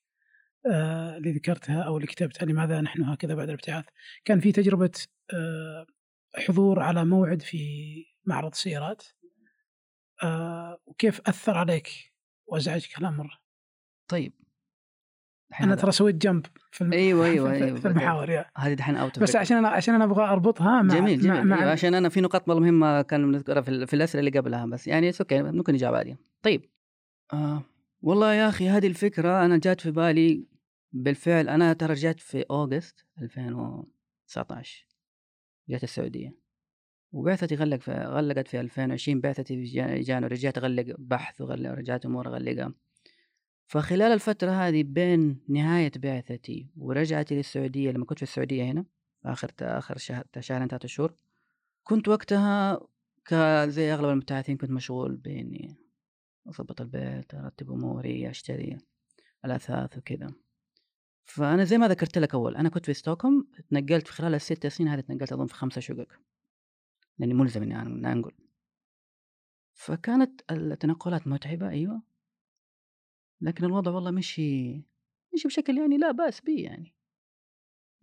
آه، اللي ذكرتها أو اللي كتبتها لماذا نحن هكذا بعد الابتعاث. كان في تجربة آه، حضور على موعد في معرض سيارات. آه، وكيف أثر عليك وأزعجك هالأمر طيب. أنا ترى سويت جنب في الم... أيوه أيوه (laughs) أيوه في المحاور. هذه دحين out بس عشان أنا عشان أنا أبغى أربطها مع جميل جميل مع, مع... أيوة عشان أنا في نقاط مهمة كان نذكرها في, في الأسئلة اللي قبلها بس يعني okay ممكن نجاوب عليها. طيب. آه والله يا أخي هذه الفكرة أنا جات في بالي بالفعل أنا ترى رجعت في August 2019 جات السعودية. وبعثتي غلق في غلقت في 2020 بعثتي في January رجعت اغلق بحث ورجعت أمور أغلقها. فخلال الفترة هذه بين نهاية بعثتي ورجعتي للسعودية لما كنت في السعودية هنا آخر آخر شهر شهرين ثلاثة شهور كنت وقتها زي أغلب المبتعثين كنت مشغول بإني أضبط البيت أرتب أموري أشتري الأثاث وكذا. فأنا زي ما ذكرت لك أول أنا كنت في ستوكهولم تنقلت في خلال الست سنين هذه تنقلت أظن في خمسة شقق. لأني ملزم إني أنا أنقل. فكانت التنقلات متعبة أيوة. لكن الوضع والله مشي مشي بشكل يعني لا بأس به يعني.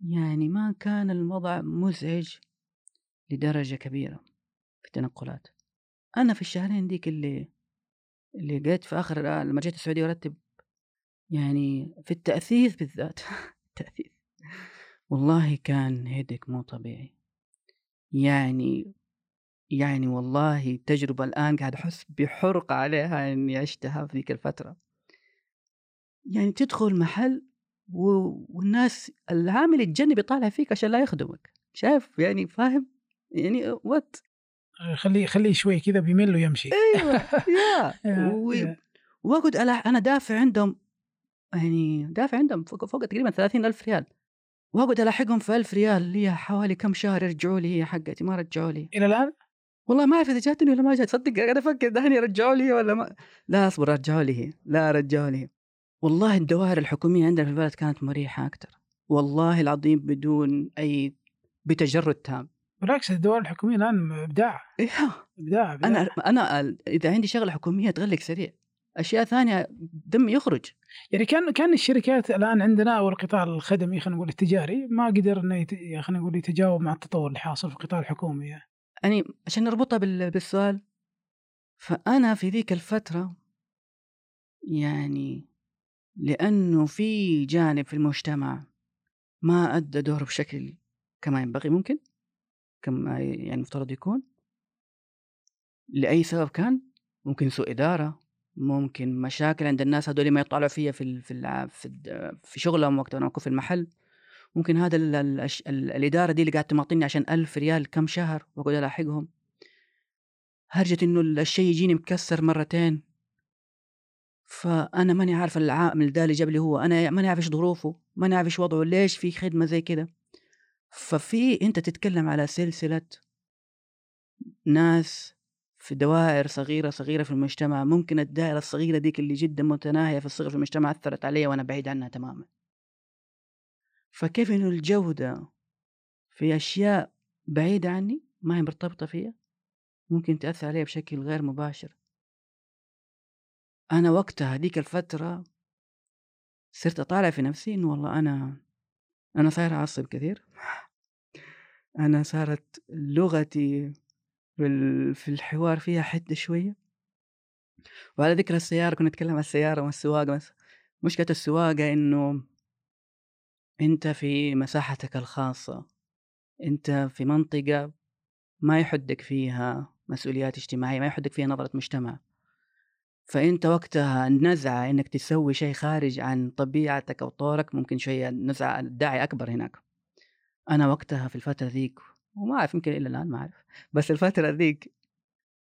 يعني ما كان الوضع مزعج لدرجة كبيرة في التنقلات. أنا في الشهرين ديك اللي اللي قيت في آخر لما جيت السعودية أرتب يعني في التأثيث بالذات. (laughs) التأثيث. والله كان هيدك مو طبيعي. يعني يعني والله تجربة الآن قاعد أحس بحرقة عليها إني عشتها في ذيك الفترة. يعني تدخل محل و... والناس العامل يتجنب يطالع فيك عشان لا يخدمك. شايف؟ يعني فاهم؟ يعني وات خليه خليه شوي كذا بيمل ويمشي. أيوه يا. (laughs) وأقعد أنا دافع عندهم يعني دافع عندهم فوق, فوق تقريبا ثلاثين ألف ريال. واقعد ألاحقهم في ألف ريال. لي حوالي كم شهر يرجعوا لي هي حقتي ما رجعوا لي. إلى الآن؟ والله ما أعرف إذا جاتني ولا ما جات صدق قاعد أفكر دهني رجعوا لي ولا ما. لا اصبر رجعوا لي لا رجعوا لي والله الدوائر الحكومية عندنا في البلد كانت مريحة أكثر والله العظيم بدون أي بتجرد تام. بالعكس الدوائر إبداع إيه إبداع, إبداع. أنا أنا إذا عندي شغلة حكومية تغلق سريع. أشياء ثانية دم يخرج. يعني كان كان الشركات الآن عندنا أو القطاع الخدمي خلينا نقول التجاري ما قدر إنه يت... خلينا نقول يتجاوب مع التطور اللي حاصل في القطاع الحكومي يعني. عشان نربطها بالسؤال فأنا في ذيك الفترة يعني لأنه في جانب في المجتمع ما أدى دوره بشكل كما ينبغي ممكن كما يعني المفترض يكون. لأي سبب كان؟ ممكن سوء إدارة. ممكن مشاكل عند الناس هذول ما يطلعوا فيها في في في, في شغلهم وقت أنا أكون في المحل. ممكن هذا ال ال ال الإدارة دي اللي قاعد تماطيني عشان ألف ريال كم شهر وأقعد ألاحقهم. هرجة إنه الشيء يجيني مكسر مرتين. فأنا ماني عارف العامل ده اللي جاب لي هو. أنا ماني عارف إيش ظروفه ماني عارف إيش وضعه ليش في خدمة زي كده. ففي أنت تتكلم على سلسلة ناس في دوائر صغيرة صغيرة في المجتمع ممكن الدائرة الصغيرة ديك اللي جدا متناهية في الصغر في المجتمع أثرت علي وأنا بعيد عنها تماما. فكيف إنه الجودة في أشياء بعيدة عني ما هي مرتبطة فيها ممكن تأثر علي بشكل غير مباشر. أنا وقتها هذيك الفترة صرت أطالع في نفسي إنه والله أنا أنا صاير أعصب كثير. أنا صارت لغتي في الحوار فيها حدة شوية. وعلى ذكر السيارة كنا نتكلم عن السيارة والسواقة بس. مشكلة السواقة إنه أنت في مساحتك الخاصة. أنت في منطقة ما يحدك فيها مسؤوليات اجتماعية ما يحدك فيها نظرة مجتمع. فأنت وقتها النزعه إنك تسوي شيء خارج عن طبيعتك أو طورك ممكن شوية نزعة الداعي أكبر هناك. أنا وقتها في الفترة ذيك وما أعرف يمكن إلى الآن ما أعرف. بس الفترة ذيك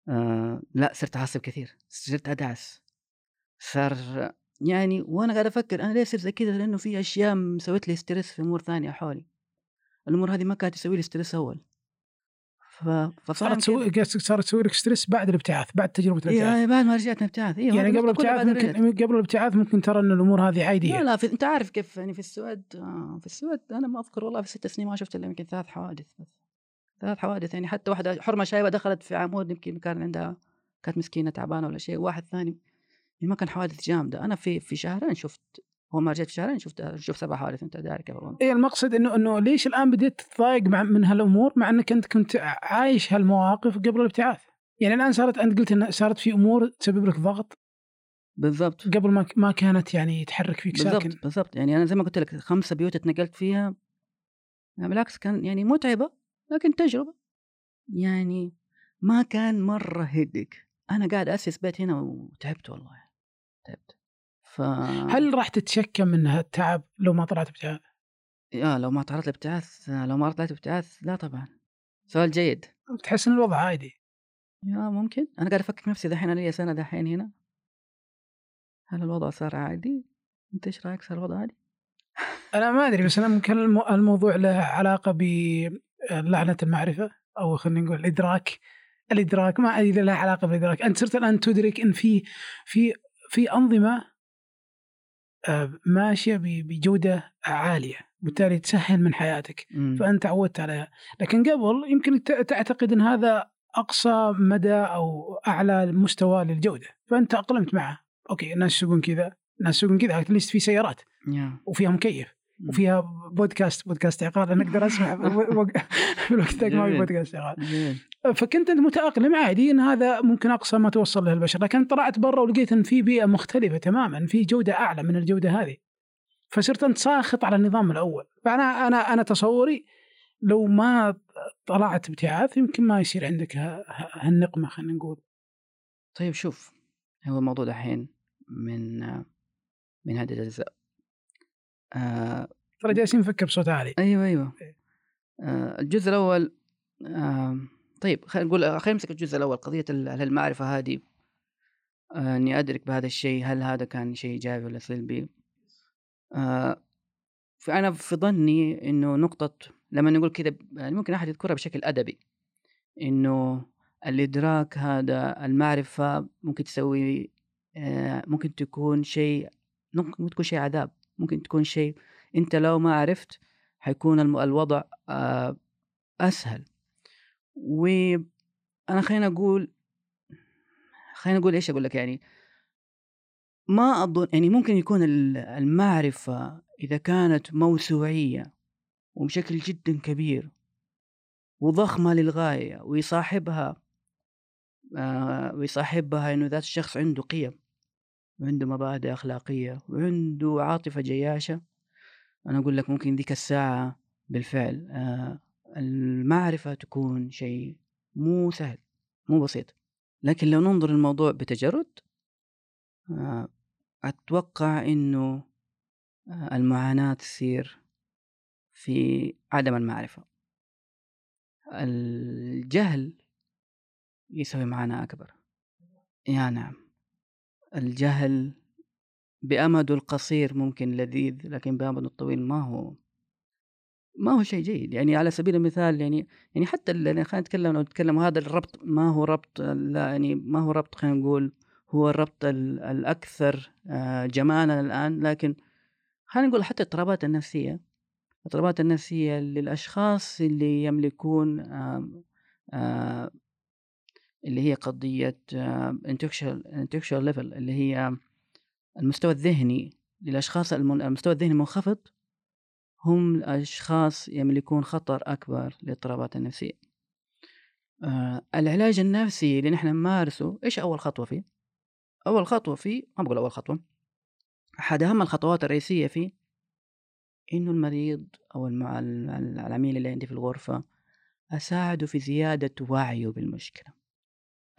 آه لا صرت أعصب كثير صرت أدعس. صار يعني وأنا قاعد أفكر أنا ليه صرت زي كذا؟ لأنه في أشياء مسويت لي stress في أمور ثانية حولي. الأمور هذه ما كانت تسوي لي stress أول. ف... فصارت تسوي صارت تسوي لك stress بعد الابتعاث بعد تجربة الابتعاث. يعني بعد ما رجعت من الابتعاث. إيه يعني قبل الابتعاث ممكن قبل الابتعاث ممكن ترى إن الأمور هذه عادية. لا لا في... أنت عارف كيف يعني في السويد آه في السويد أنا ما أذكر والله في ست سنين ما شفت إلا يمكن ثلاث حوادث بس. ثلاث حوادث يعني حتى واحدة حرمة شايبة دخلت في عمود يمكن كان عندها كانت مسكينة تعبانة ولا شيء واحد ثاني يعني ما كان حوادث جامدة. أنا في في شهرين شفت هو ما رجعت في شهرين شفت شوف سبع حوادث أنت داري كيف اي المقصد إنه إنه ليش الآن بديت تتضايق مع من هالأمور مع إنك أنت كنت عايش هالمواقف قبل الابتعاث؟ يعني الآن صارت أنت قلت إن صارت في أمور تسبب لك ضغط؟ بالضبط. قبل ما ما كانت يعني تحرك فيك ساكن؟ بالضبط بالضبط. يعني أنا زي ما قلت لك خمسة بيوت اتنقلت فيها. بالعكس كان يعني متعبة لكن تجربة. يعني ما كان مرة هدك أنا قاعد اسس بيت هنا وتعبت والله تعبت. ف هل راح تتشكى من هالتعب لو ما طلعت ابتعاث؟ يا لو ما طلعت الابتعاث لو ما طلعت الابتعاث لا طبعا. سؤال جيد. تحس إن الوضع عادي. يا ممكن. أنا قاعد أفكر نفسي دحين لي سنة دحين هنا. هل الوضع صار عادي؟ أنت إيش رأيك صار الوضع عادي؟ أنا ما أدري بس أنا ممكن الموضوع له علاقة بلعنه المعرفة أو خلينا نقول الإدراك. الإدراك ما أدري له علاقة بالإدراك. أنت صرت الآن تدرك إن في في في أنظمة آه، ماشية بجودة عالية بالتالي تسهل من حياتك. مم. فأنت تعودت عليها. لكن قبل يمكن تعتقد إن هذا أقصى مدى أو أعلى مستوى للجودة. فأنت أقلمت معه. أوكي الناس يسوقون كذا الناس يسوقون كذا اتليست في سيارات. يا. وفيها مكيف وفيها بودكاست بودكاست عقار أنا أقدر أسمع (laughs) في الوقت ذاك ما في. بودكاست عقار. فكنت أنت متأقلم عادي إن هذا ممكن أقصى ما توصل له البشر لكن طلعت برا ولقيت إن في بيئة مختلفة تماما في جودة أعلى من الجودة هذه. فصرت أنت ساخط على النظام الأول. فأنا أنا أنا تصوري لو ما طلعت ابتعاث يمكن ما يصير عندك هالنقمة خلينا نقول. طيب شوف هو الموضوع دحين من من هذه الأجزاء. آه ترى جالسين نفكر بصوت عالي. أيوه أيوه. إيه. آه الجزء الأول آه طيب خلينا نقول خلينا نمسك الجزء الأول قضية هل المعرفة هذه. آه إني أدرك بهذا الشيء هل هذا كان شيء إيجابي ولا سلبي آه فانا في ظني إنه نقطة لما نقول كذا يعني ممكن أحد يذكرها بشكل أدبي إنه الإدراك هذا المعرفة ممكن تسوي آه ممكن تكون شيء ممكن تكون شيء عذاب. ممكن تكون شيء أنت لو ما عرفت حيكون الوضع آه أسهل. وأنا خلينا أقول خلينا أقول إيش أقول لك يعني ما أظن يعني ممكن يكون ال- المعرفة إذا كانت موسوعية وبشكل جدا كبير وضخمة للغاية ويصاحبها آه ويصاحبها إنه ذات الشخص عنده قيم. وعنده مبادئ أخلاقية وعنده عاطفة جياشة. أنا أقول لك ممكن ذيك الساعة بالفعل آه المعرفة تكون شيء مو سهل مو بسيط. لكن لو ننظر الموضوع بتجرد آه أتوقع إنه آه المعاناة تصير في عدم المعرفة. الجهل يسوي معاناة أكبر. يا نعم. الجهل بأمده القصير ممكن لذيذ لكن بأمده الطويل ما هو ما هو شيء جيد. يعني على سبيل المثال يعني يعني حتى ال- يعني خلينا نتكلم لو نتكلم هذا الربط ما هو ربط لا يعني ما هو ربط خلينا نقول هو الربط ال- الأكثر آه، جمالا الآن لكن خلينا نقول حتى الاضطرابات النفسية الاضطرابات النفسية للأشخاص اللي يملكون اللي هي قضية intellectual intellectual level اللي هي المستوى الذهني للأشخاص المستوى الذهني المنخفض هم الأشخاص يملكون خطر أكبر للاضطرابات النفسية آه العلاج النفسي اللي نحن نمارسه إيش أول خطوة فيه؟ أول خطوة فيه ما بقول أول خطوة أحد أهم الخطوات الرئيسية فيه إنه المريض أو. العميل اللي عندي في الغرفة أساعده في زيادة وعيه بالمشكلة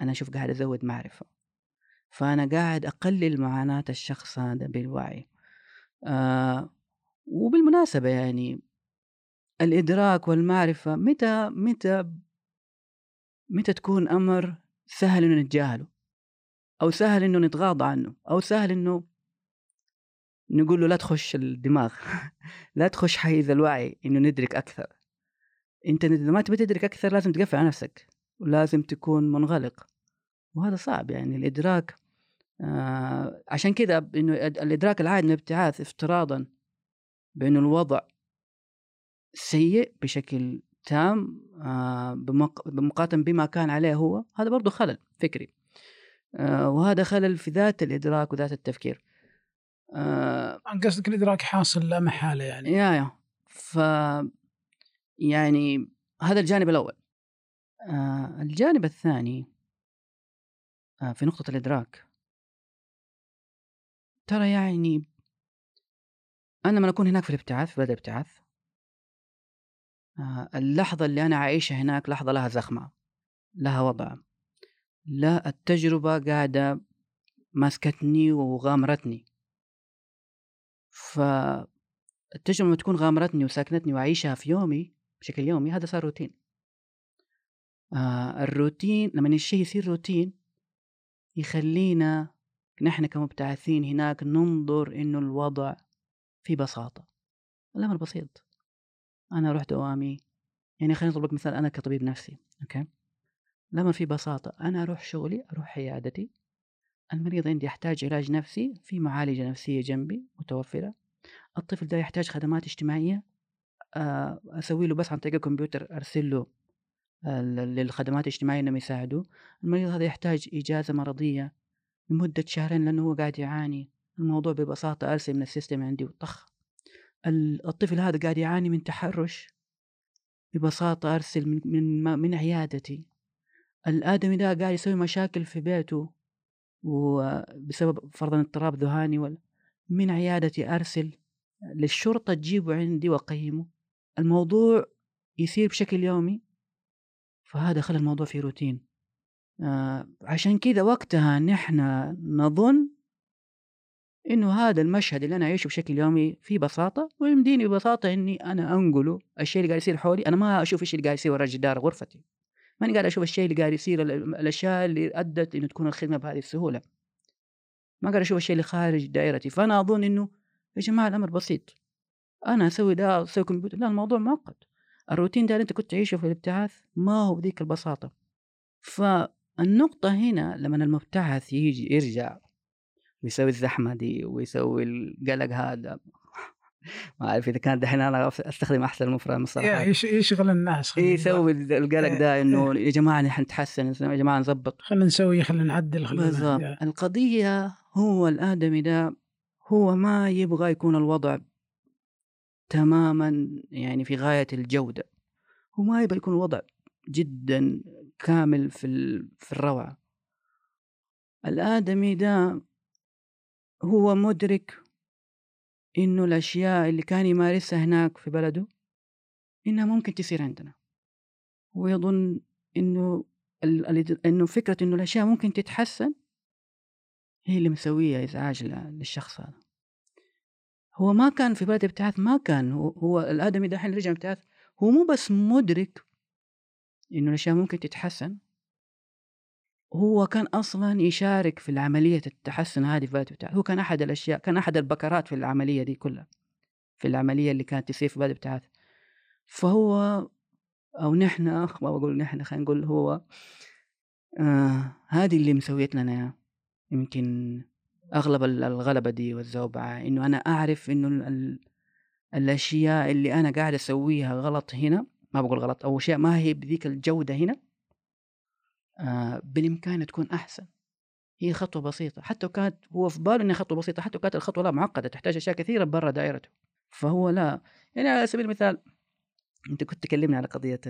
أنا أشوف قاعد أزود معرفة. فأنا قاعد أقلل معاناة الشخص هذا بالوعي. آه وبالمناسبة يعني الإدراك والمعرفة متى متى متى تكون أمر سهل إنه نتجاهله؟ أو سهل إنه نتغاضى عنه؟ أو سهل إنه نقول له لا تخش الدماغ. (laughs) لا تخش حيز الوعي إنه ندرك أكثر. أنت إذا ما تبي تدرك أكثر لازم تقفل على نفسك. ولازم تكون منغلق. وهذا صعب يعني الإدراك آه عشان كذا إنه الإدراك العائد من الابتعاث افتراضا بأنه الوضع سيء بشكل تام آه بمق... بمقارنة بما كان عليه هو هذا برضو خلل فكري آه وهذا خلل في ذات الإدراك وذات التفكير آه قصدك الإدراك حاصل لا محالة يعني. يا يا. ف يعني هذا الجانب الأول. آه الجانب الثاني آه في نقطة الإدراك. ترى يعني أنا لما أكون هناك في الابتعاث في بدء الابتعاث آه اللحظة اللي أنا عايشها هناك لحظة لها زخمة لها وضع. لا التجربة قاعدة ماسكتني وغامرتني. فالتجربة لما تكون غامرتني وساكنتني وأعيشها في يومي بشكل يومي هذا صار روتين. آه الروتين لما الشيء يصير روتين يخلينا نحن كمبتعثين هناك ننظر إنه الوضع في بساطة. الأمر بسيط. أنا أروح دوامي يعني خليني أضرب لك مثال أنا كطبيب نفسي أوكي؟ الأمر في بساطة أنا أروح شغلي أروح عيادتي المريض عندي يحتاج علاج نفسي في معالجة نفسية جنبي متوفرة. الطفل ده يحتاج خدمات اجتماعية آه، أسوي له بس عن طريق الكمبيوتر أرسل له للخدمات الاجتماعية إنهم يساعدوه. المريض هذا يحتاج إجازة مرضية لمدة شهرين لأنه هو قاعد يعاني. الموضوع ببساطة أرسل من السيستم عندي وطخ. الطفل هذا قاعد يعاني من تحرش ببساطة أرسل من, من, من عيادتي. الآدمي ده قاعد يسوي مشاكل في بيته وبسبب فرضا اضطراب ذهاني ولا من عيادتي أرسل للشرطة تجيبه عندي وأقيمه. الموضوع يصير بشكل يومي فهذا خلى الموضوع في روتين. آه عشان كذا وقتها نحن نظن إنه هذا المشهد اللي أنا اعيشه بشكل يومي في بساطة ويمديني ببساطة إني أنا أنقله الشيء اللي قاعد يصير حولي. أنا ما أشوف إيش اللي قاعد يصير ورا جدار غرفتي. ماني قاعد أشوف الشيء اللي قاعد يصير الأشياء اللي أدت إنه تكون الخدمة بهذه السهولة. ما قاعد أشوف الشيء اللي خارج دائرتي. فأنا أظن إنه يا جماعة الأمر بسيط. أنا أسوي ده أسوي كمبيوتر. لا الموضوع معقد الروتين ده اللي أنت كنت تعيشه في الابتعاث ما هو بذيك البساطة. فالنقطة هنا لما المبتعث يجي يرجع ويسوي الزحمة دي ويسوي القلق هذا ما أعرف إذا كان دحين أنا أستخدم أحسن مفرد الصراحة. يشغل الناس يسوي القلق ده إنه يا جماعة نحن نتحسن يا جماعة نظبط. خلينا نسوي خلينا نعدل خلينا بالضبط. القضية هو الآدمي ده هو ما يبغى يكون الوضع تماما يعني في غاية الجودة هو ما يبغى يكون الوضع جدا كامل في في الروعة. الآدمي ده هو مدرك إنه الأشياء اللي كان يمارسها هناك في بلده إنها ممكن تصير عندنا. ويظن إنه إنه فكرة إنه الأشياء ممكن تتحسن هي اللي مسوية إزعاج للشخص هذا. هو ما كان في بلد ابتعاث ما كان. هو, هو الآدمي دحين رجع ابتعاث. هو مو بس مدرك إنه الأشياء ممكن تتحسن هو كان أصلا يشارك في العملية التحسن هذه في بلد هو كان أحد الأشياء كان أحد البكرات في العملية دي كلها في العملية اللي كانت تصير في بلد ابتعاث. فهو أو نحن ما بقول نحن خلينا نقول هو آه هذه اللي مسويت لنا يمكن أغلب الغلبة دي والزوبعه إنه أنا أعرف إنه ال الأشياء اللي أنا قاعد أسويها غلط هنا ما بقول غلط أو أشياء ما هي بذيك الجودة هنا آه، بالإمكان تكون أحسن. هي خطوة بسيطة حتى كانت هو في باله إنها خطوة بسيطة حتى كانت الخطوة لا معقدة تحتاج أشياء كثيرة برا دائرته. فهو لا يعني على سبيل المثال أنت كنت تكلمني على قضية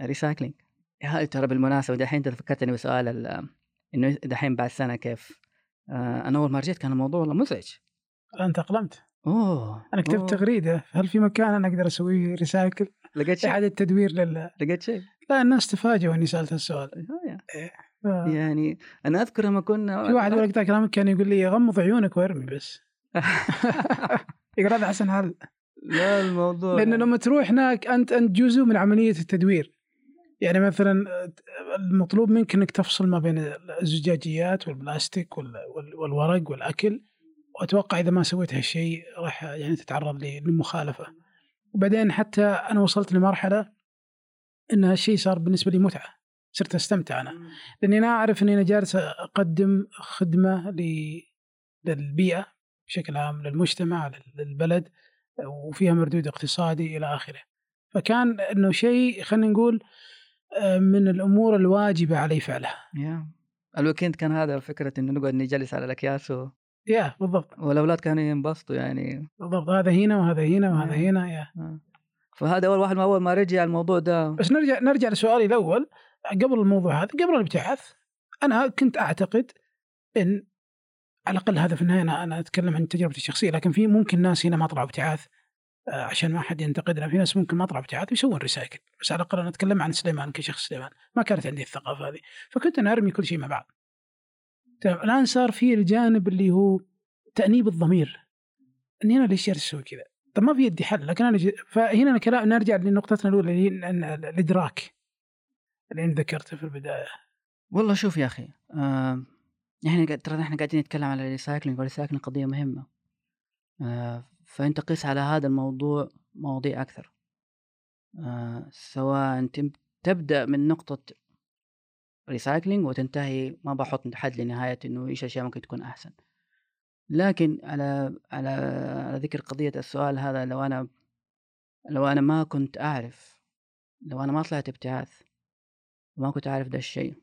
ال recycling هاي ترى بالمناسبة دحين أنت فكرتني بسؤال إنه دحين بعد سنة كيف؟ أنا أول ما رجعت كان الموضوع والله مزعج. أنت أقلمت. أوه أنا كتبت تغريدة هل في مكان أنا أقدر أسوي recycle لقيت شيء؟ اعاده تدوير لل؟ لقيت شيء؟ لا الناس تفاجئوا إني سألت السؤال. إيه. آه. يعني. أنا أذكر لما كنا في واحد يقول لك كلامك كان يقول لي غمض عيونك وارمي بس. (laughs) يقول هذا أحسن حل لا الموضوع لأنه لما تروح هناك أنت أنت جزء من عملية التدوير. يعني مثلا المطلوب منك إنك تفصل ما بين الزجاجيات والبلاستيك والورق والأكل. وأتوقع إذا ما سويت هالشيء راح يعني تتعرض للمخالفه وبعدين حتى أنا وصلت لمرحلة إن هالشيء صار بالنسبة لي متعة صرت أستمتع أنا. لأني أنا أعرف إني أنا جالس أقدم خدمة للبيئة بشكل عام للمجتمع للبلد وفيها مردود اقتصادي إلى آخره. فكان إنه شيء خلينا نقول آه، من الأمور الواجبة علي فعلها. yeah. الويكند كان هذا فكرة إنه نقعد نجلس على الأكياس و... يا بالضبط والأولاد كانوا ينبسطوا يعني بالضبط هذا هنا وهذا هنا وهذا آه. هنا يا آه. فهذا أول واحد ما أول ما رجع الموضوع ده بس نرجع نرجع لسؤالي الأول قبل الموضوع هذا قبل الابتعاث أنا كنت أعتقد إن على الأقل هذا في النهاية أنا أتكلم عن تجربتي الشخصية لكن في ممكن ناس هنا ما طلعوا ابتعاث عشان ما حد ينتقدنا في ناس ممكن ما طلعوا ابتعاث يسوون ريسايكل بس على الأقل أنا أتكلم عن سليمان كشخص سليمان. ما كانت عندي الثقافة هذه. فكنت أنا أرمي كل شيء مع بعض. الآن صار في الجانب اللي هو تأنيب الضمير. إني أنا ليش جالس أسوي كذا؟ طب ما في يدي حل. لكن أنا. فهنا أنا كلام نرجع لنقطتنا الأولى اللي الإدراك. اللي أنت ذكرته في البداية. والله شوف يا أخي آه إحنا ترى إحنا قاعدين نتكلم على ال recycling وال recycling قضية مهمة. آه فأنت قيس على هذا الموضوع مواضيع أكثر. آه سواء تبدأ من نقطة recycling وتنتهي ما بحط حد لنهاية إنه إيش أشياء ممكن تكون أحسن. لكن على على على ذكر قضية السؤال هذا لو أنا لو أنا ما كنت أعرف لو أنا ما طلعت ابتعاث وما كنت عارف ده الشيء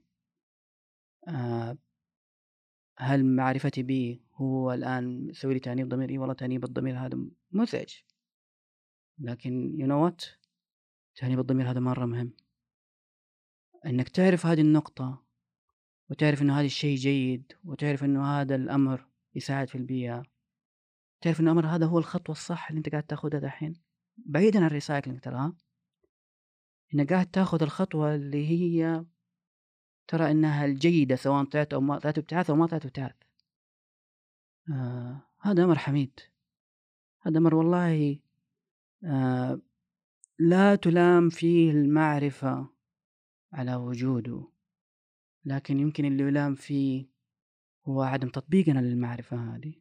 آه هل معرفتي به هو الآن يسوي لي تأنيب ضمير؟ إي والله تأنيب الضمير هذا مزعج لكن you know what تأنيب الضمير هذا مرة مهم إنك تعرف هذه النقطة وتعرف إنه هذا الشيء جيد وتعرف إنه هذا الأمر يساعد في البيئة تعرف إنه الأمر هذا هو الخطوة الصح اللي أنت قاعد تاخدها دحين بعيدا عن الريسايكلينج ترى ها؟ إنك قاعد تاخد الخطوة اللي هي ترى إنها الجيدة سواء طلعت أو ما طلعت ابتعاث أو ما طلعت ابتعاث آه هذا أمر حميد. هذا أمر والله آه لا تلام فيه المعرفة على وجوده لكن يمكن اللي يلام فيه هو عدم تطبيقنا للمعرفة هذه.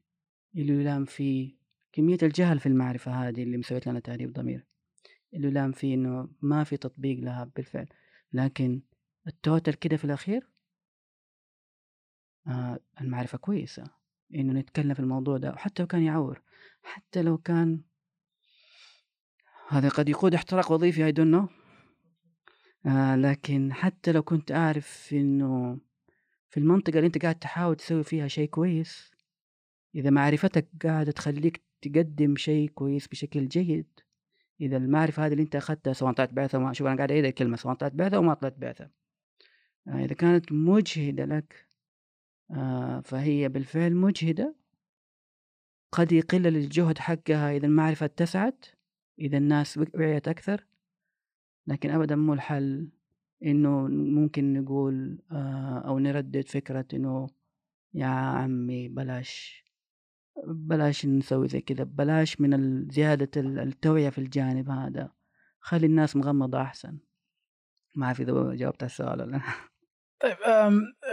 اللي يلام فيه كمية الجهل في المعرفة هذه اللي مسويت لنا تهريب ضمير. اللي يلام فيه إنه ما في تطبيق لها بالفعل لكن التوتل كده في الأخير؟ آه المعرفة كويسة إنه نتكلم في الموضوع ده وحتى لو كان يعور حتى لو كان هذا قد يقود احتراق وظيفي I don't know. آه لكن حتى لو كنت أعرف إنه في المنطقة اللي أنت قاعد تحاول تسوي فيها شيء كويس إذا معرفتك قاعدة تخليك تقدم شيء كويس بشكل جيد إذا المعرفة هذه اللي أنت أخذتها سواء طلعت بعثة شوف أنا قاعد أعيد الكلمة سواء طلعت بعثة أو ما طلعت بعثة. إذا كانت مجهدة لك آه فهي بالفعل مجهدة. قد يقل الجهد حقها إذا المعرفة اتسعت إذا الناس وعيت أكثر. لكن أبدا مو الحل إنه ممكن نقول آه أو نردد فكرة إنه يا عمي بلاش بلاش نسوي زي كذا بلاش من زيادة ال- التوعية في الجانب هذا. خلي الناس مغمضة أحسن. ما أعرف إذا جاوبت على السؤال ولا لا. طيب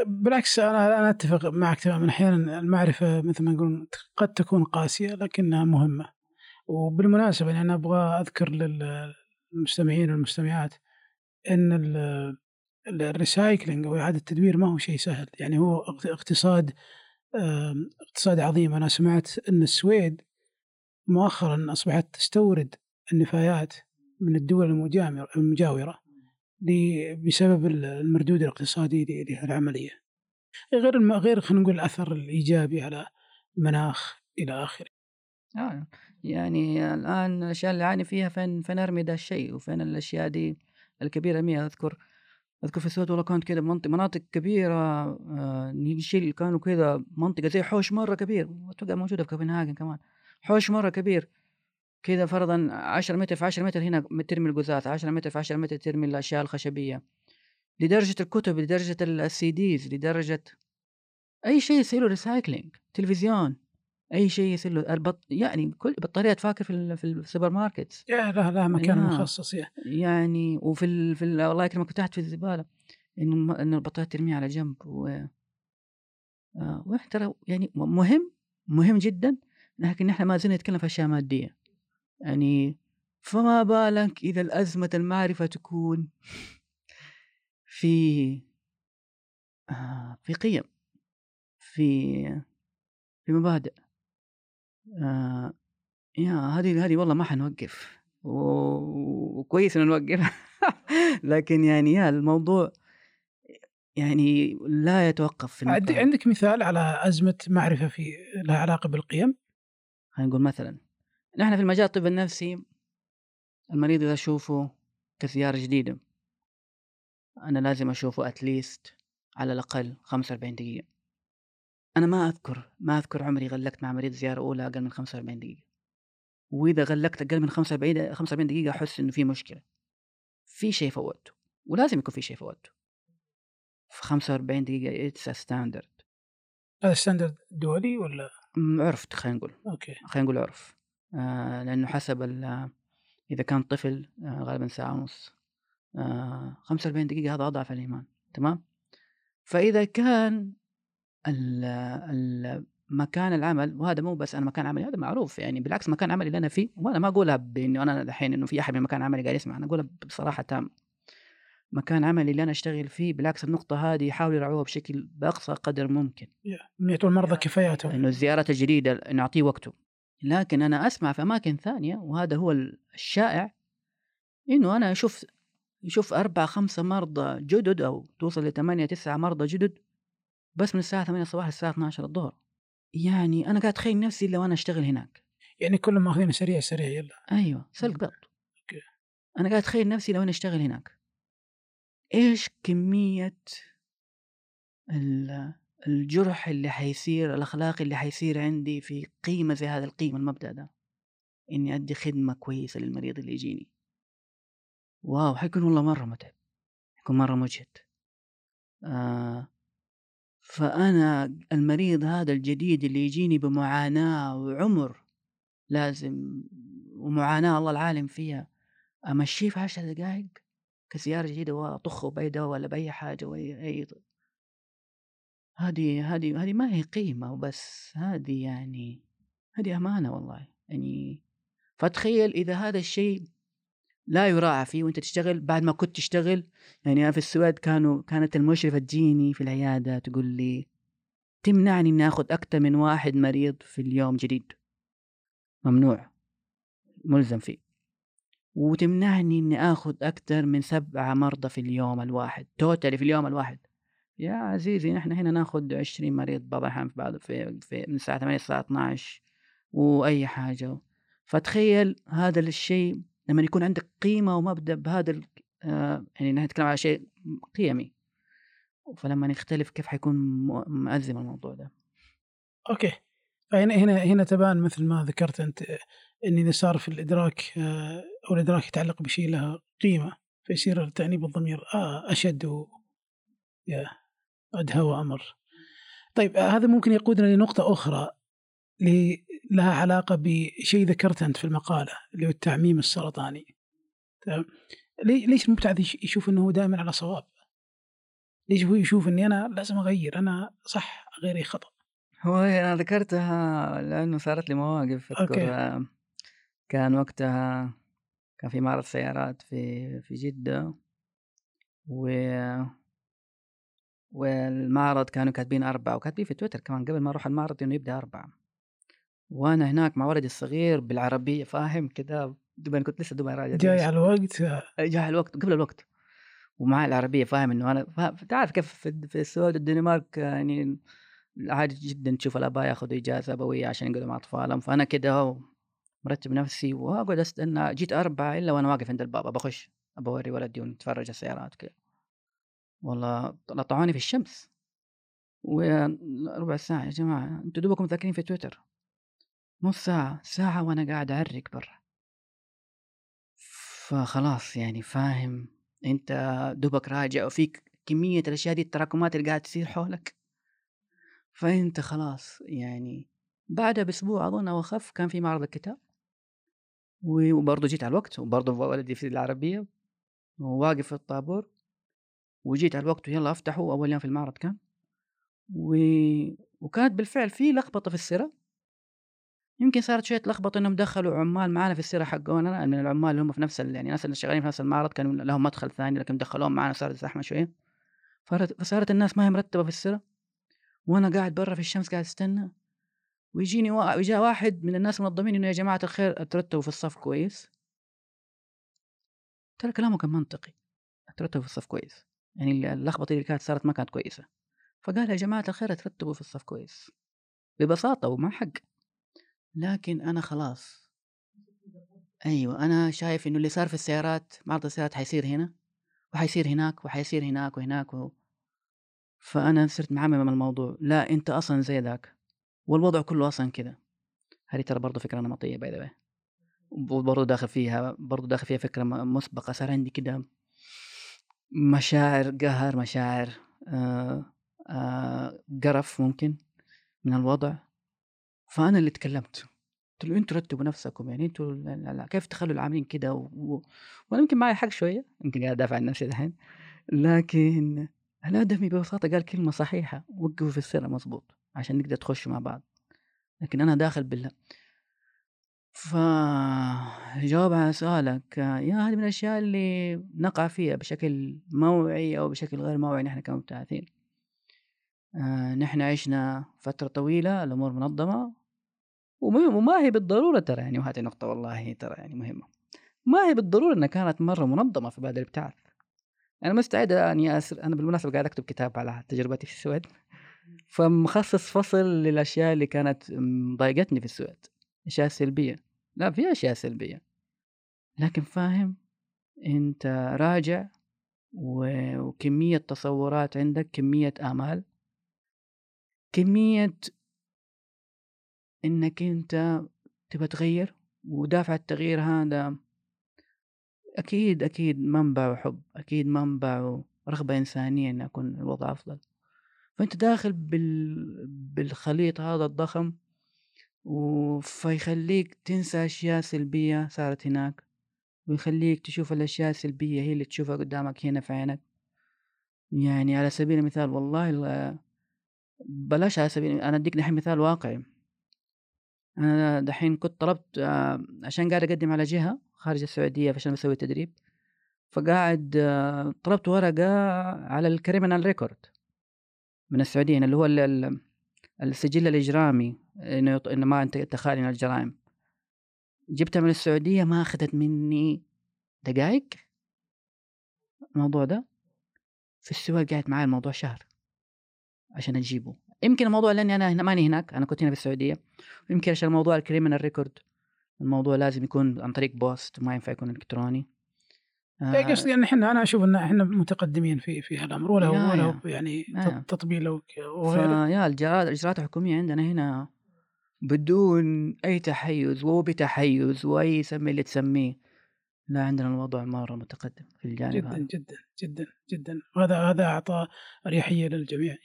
بالعكس أنا أنا أتفق معك تماما. أحيانا المعرفة مثل ما نقول قد تكون قاسية لكنها مهمة. وبالمناسبة يعني أنا أبغى أذكر للمستمعين والمستمعات إن ال- ال- الريسايكلينج أو إعادة التدوير ما هو شيء سهل. يعني هو اقت- اقتصاد اقتصاد عظيم. أنا سمعت إن السويد مؤخرا أصبحت تستورد النفايات من الدول المجاورة. بسبب ال- المردود الاقتصادي ل- لهالعمليه غير غير خلينا نقول الأثر الإيجابي على المناخ إلى آخره. آه يعني الآن الأشياء اللي أعاني فيها فين فين أرمي ده الشيء؟ وفين الأشياء دي الكبيرة مية؟ أذكر أذكر في السويد والله كانت كده منطقة مناطق كبيرة آه اللي كانوا كده منطقة زي حوش مرة كبير. وأتوقع موجودة في كوبنهاجن كمان. حوش مرة كبير. كده فرضا 10 متر في 10 متر هنا ترمي القزاز 10 متر في 10 متر ترمي الأشياء الخشبية. لدرجة الكتب لدرجة ال CDs لدرجة أي شيء يصير له recycling تلفزيون أي شيء يصير له البط... يعني كل بطارية تفاكر في ال... في السوبرماركت yeah لا لا مكان yeah. مخصص yeah. يعني وفي ال... في ال... الله يكرمك تحت في الزبالة إنه م- إنه البطارية ترميها على جنب و آه ترى يعني مهم مهم جدا لكن إحنا ما زلنا نتكلم في أشياء مادية. يعني فما بالك إذا الأزمة المعرفة تكون في آه في قيم في في مبادئ. آه يا هذه هذه والله ما حنوقف. وكويس إنه نوقف. (laughs) لكن يعني يا الموضوع يعني لا يتوقف في عندك مثال على أزمة معرفة في لها علاقة بالقيم؟ خلينا نقول مثلا نحن في المجال الطب النفسي المريض إذا أشوفه كزيارة جديدة أنا لازم أشوفه at least على الأقل 45 دقيقة. أنا ما أذكر ما أذكر عمري غلقت مع مريض زيارة أولى أقل من 45 دقيقة. وإذا غلقت أقل من 45 45 دقيقة أحس إنه في مشكلة. في شيء فوتته ولازم يكون في شيء فوتته. في 45 دقيقة it's standard هذا standard دولي ولا؟ عرف خلينا نقول. okay. خلينا نقول عرف. لأنه حسب ال- إذا كان طفل آه غالبا ساعة ونص. آه 45 دقيقة هذا أضعف الإيمان تمام؟ فإذا كان ال- ال- مكان العمل وهذا مو بس أنا مكان عملي هذا معروف يعني بالعكس مكان عملي اللي أنا فيه وأنا ما أقولها بانه أنا الحين إنه في أحد من مكان عملي قاعد يسمع أنا أقولها بصراحة تام مكان عملي اللي أنا أشتغل فيه بالعكس النقطة هذه يحاولوا يراعوها بشكل بأقصى قدر ممكن. من يعطوا المرضى كفاياتهم انه الزيارات الجديده نعطيه وقته. لكن أنا أسمع في أماكن ثانية وهذا هو الشائع إنه أنا أشوف يشوف أربعة خمسة مرضى جدد أو توصل لثمانية تسعة مرضى جدد بس من الساعة 8 الصباح للساعة 12 الظهر. يعني أنا قاعد أتخيل نفسي لو أنا أشتغل هناك. يعني كلهم ماخذين سريع سريع يلا. أيوه سلق بط. أنا قاعد أتخيل نفسي لو أنا أشتغل هناك. إيش كمية ال- الجرح اللي حيصير الأخلاقي اللي حيصير عندي في قيمة زي هذا القيمة المبدأ ده إني أدي خدمة كويسة للمريض اللي يجيني. واو حيكون والله مرة متعب حيكون مرة مجهد. آه فأنا المريض هذا الجديد اللي يجيني بمعاناة وعمر لازم ومعاناة الله العالم فيها أمشيه في عشر دقايق كزيارة جديدة وأطخه بأي دواء ولا بأي حاجة وأي أي هذه هذه هذه ما هي قيمة وبس هذه يعني هذه أمانة والله يعني فتخيل إذا هذا الشيء لا يراعى فيه وأنت تشتغل بعد ما كنت تشتغل يعني أنا في السويد كانوا كانت المشرفة تجيني في العيادة تقول لي تمنعني إني آخذ أكثر من واحد مريض في اليوم جديد. ممنوع. ملزم فيه. وتمنعني إني آخذ أكثر من سبعة مرضى في اليوم الواحد توتالي في اليوم الواحد. يا عزيزي نحن هنا ناخذ 20 مريض بعض الاحيان في بعض في, في من الساعة 8 للساعة 12 وأي حاجة. فتخيل هذا الشيء لما يكون عندك قيمة ومبدأ بهذا آه، يعني نحن نتكلم على شيء قيمي. فلما نختلف كيف حيكون مأزم الموضوع ده؟ أوكي. فهنا هنا هنا تبان مثل ما ذكرت أنت إن إذا صار في الإدراك آه، أو الإدراك يتعلق بشيء له قيمة فيصير التانيب الضمير آه أشد و يا. ادهى وامر. طيب آه، هذا ممكن يقودنا لنقطة أخرى ل- لها علاقة بشيء ذكرته أنت في المقالة اللي هو التعميم السرطاني. تمام؟ ليش المبتعث يش- يشوف هو دائما على صواب؟ ليش هو يشوف إني أنا لازم أغير أنا صح غيري خطأ؟ هو أنا ذكرتها لأنه صارت لي مواقف. أذكر آه، كان وقتها كان في معرض سيارات في في جدة و والمعرض كانوا كاتبين أربعة وكاتبين في تويتر كمان قبل ما أروح المعرض إنه يبدأ أربعة. وأنا هناك مع ولدي الصغير بالعربية فاهم؟ كذا أنا كنت لسه دوبي راجع جاي. على الوقت آه، جاء الوقت قبل الوقت. ومعي العربية فاهم؟ إنه أنا تعرف كيف في, السويد والدنمارك يعني عادي جدا تشوف الآباء ياخذوا إجازة أبوية عشان يقعدوا مع أطفالهم. فأنا كده أهو مرتب نفسي وأقعد أستنى جيت أربعة إلا وأنا واقف عند الباب بخش أبوري ولدي ونتفرج السيارات كده والله لطعوني في الشمس. وربع ساعة يا جماعة أنتوا دوبكم ذاكرين في تويتر. نص ساعة ساعة وأنا قاعد أعرق برا. فخلاص يعني فاهم. أنت دوبك راجع وفيك كمية الأشياء دي التراكمات اللي قاعد تصير حولك. فأنت خلاص يعني بعدها بأسبوع أظن أو أخف كان في معرض الكتاب. وبرضه جيت على الوقت وبرضه ولدي في العربية وواقف في الطابور. وجيت على الوقت ويلا أفتحه أول يوم في المعرض كان. و... وكانت بالفعل في لخبطة في السيرة يمكن صارت شوية لخبطة إنهم دخلوا عمال معانا في السيرة حقونا من العمال اللي هم في نفس. يعني الناس اللي شغالين في نفس المعرض كانوا لهم مدخل ثاني لكن دخلوهم معانا صارت زحمة شوية. فصارت الناس ما هي مرتبة في السيرة وأنا قاعد برا في الشمس قاعد أستنى. ويجيني وا... وجاء واحد من الناس المنظمين إنه يا جماعة الخير ترتبوا في الصف كويس. ترى كلامه كان منطقي. ترتبوا في الصف كويس. يعني اللخبطة اللي كانت صارت ما كانت كويسة. فقال يا جماعة الخير ترتبوا في الصف كويس. ببساطة ومع حق. لكن أنا خلاص. أيوة أنا شايف إنه اللي صار في السيارات معرض السيارات حيصير هنا وحيصير هناك وحيصير هناك وهناك و... فأنا صرت معمم الموضوع. لا أنت أصلا زي ذاك. والوضع كله أصلا كذا هذه ترى برضه فكرة نمطية باي ذا وبرضه داخل فيها برضه داخل فيها فكرة مسبقة صار عندي كده مشاعر قهر مشاعر آه آه قرف ممكن من الوضع. فأنا اللي تكلمت قلت له أنتوا رتبوا نفسكم يعني أنتوا كيف تخلوا العاملين كده؟ و... و... وأنا يمكن معي حق شوية يمكن قاعد أدافع عن نفسي الحين لكن الادمي ببساطة قال كلمة صحيحة وقفوا في السيره مظبوط عشان نقدر تخشوا مع بعض. لكن أنا داخل بالله. فجواب على سؤالك يا هذه من الأشياء اللي نقع فيها بشكل موعي أو بشكل غير موعي نحن كمبتعثين. آه نحن عشنا فترة طويلة الأمور منظمة وما هي بالضرورة ترى يعني. وهذه نقطة والله ترى يعني مهمة. ما هي بالضرورة أنها كانت مرة منظمة في بعد الابتعاث؟ أنا مستعد أني أسر أنا بالمناسبة قاعد أكتب كتاب على تجربتي في السويد فمخصص فصل للأشياء اللي كانت مضايقتني في السويد أشياء سلبية. لا في أشياء سلبية. لكن فاهم أنت راجع وكمية تصورات عندك كمية آمال كمية إنك أنت تبغى تغير ودافع التغيير هذا أكيد أكيد منبعه حب أكيد منبعه رغبة إنسانية إن أكون الوضع أفضل. فأنت داخل بال... بالخليط هذا الضخم فيخليك تنسى أشياء سلبية صارت هناك ويخليك تشوف الأشياء السلبية هي اللي تشوفها قدامك هنا في عينك. يعني على سبيل المثال والله بلاش على سبيل أنا أديك دحين مثال واقعي. أنا دحين كنت طلبت آه، عشان قاعد أقدم على جهة خارج السعودية عشان بسوي تدريب فقاعد آه، طلبت ورقة على ال criminal record من السعودية اللي هو السجل الإجرامي إنه إنه ما أنت خالي من الجرائم. جبتها من السعودية ما أخذت مني دقائق الموضوع ده في السوق قاعد معي الموضوع شهر عشان أجيبه. يمكن الموضوع لأني أنا هنا ماني هناك أنا كنت هنا في السعودية. ويمكن عشان موضوع ال criminal record الموضوع لازم يكون عن طريق بوست ما ينفع يكون إلكتروني. آه. قصدي يعني إحنا أنا أشوف إن إحنا متقدمين في في هالأمر ولا هو ولا يعني تطبيل وغيره يا الاجراءات الإجراءات الحكومية عندنا هنا بدون أي تحيز وبتحيز وأي سمي اللي تسميه لا عندنا الوضع مرة متقدم في الجانب جدا هذا. جدا جدا جدا. وهذا هذا أعطى أريحية للجميع.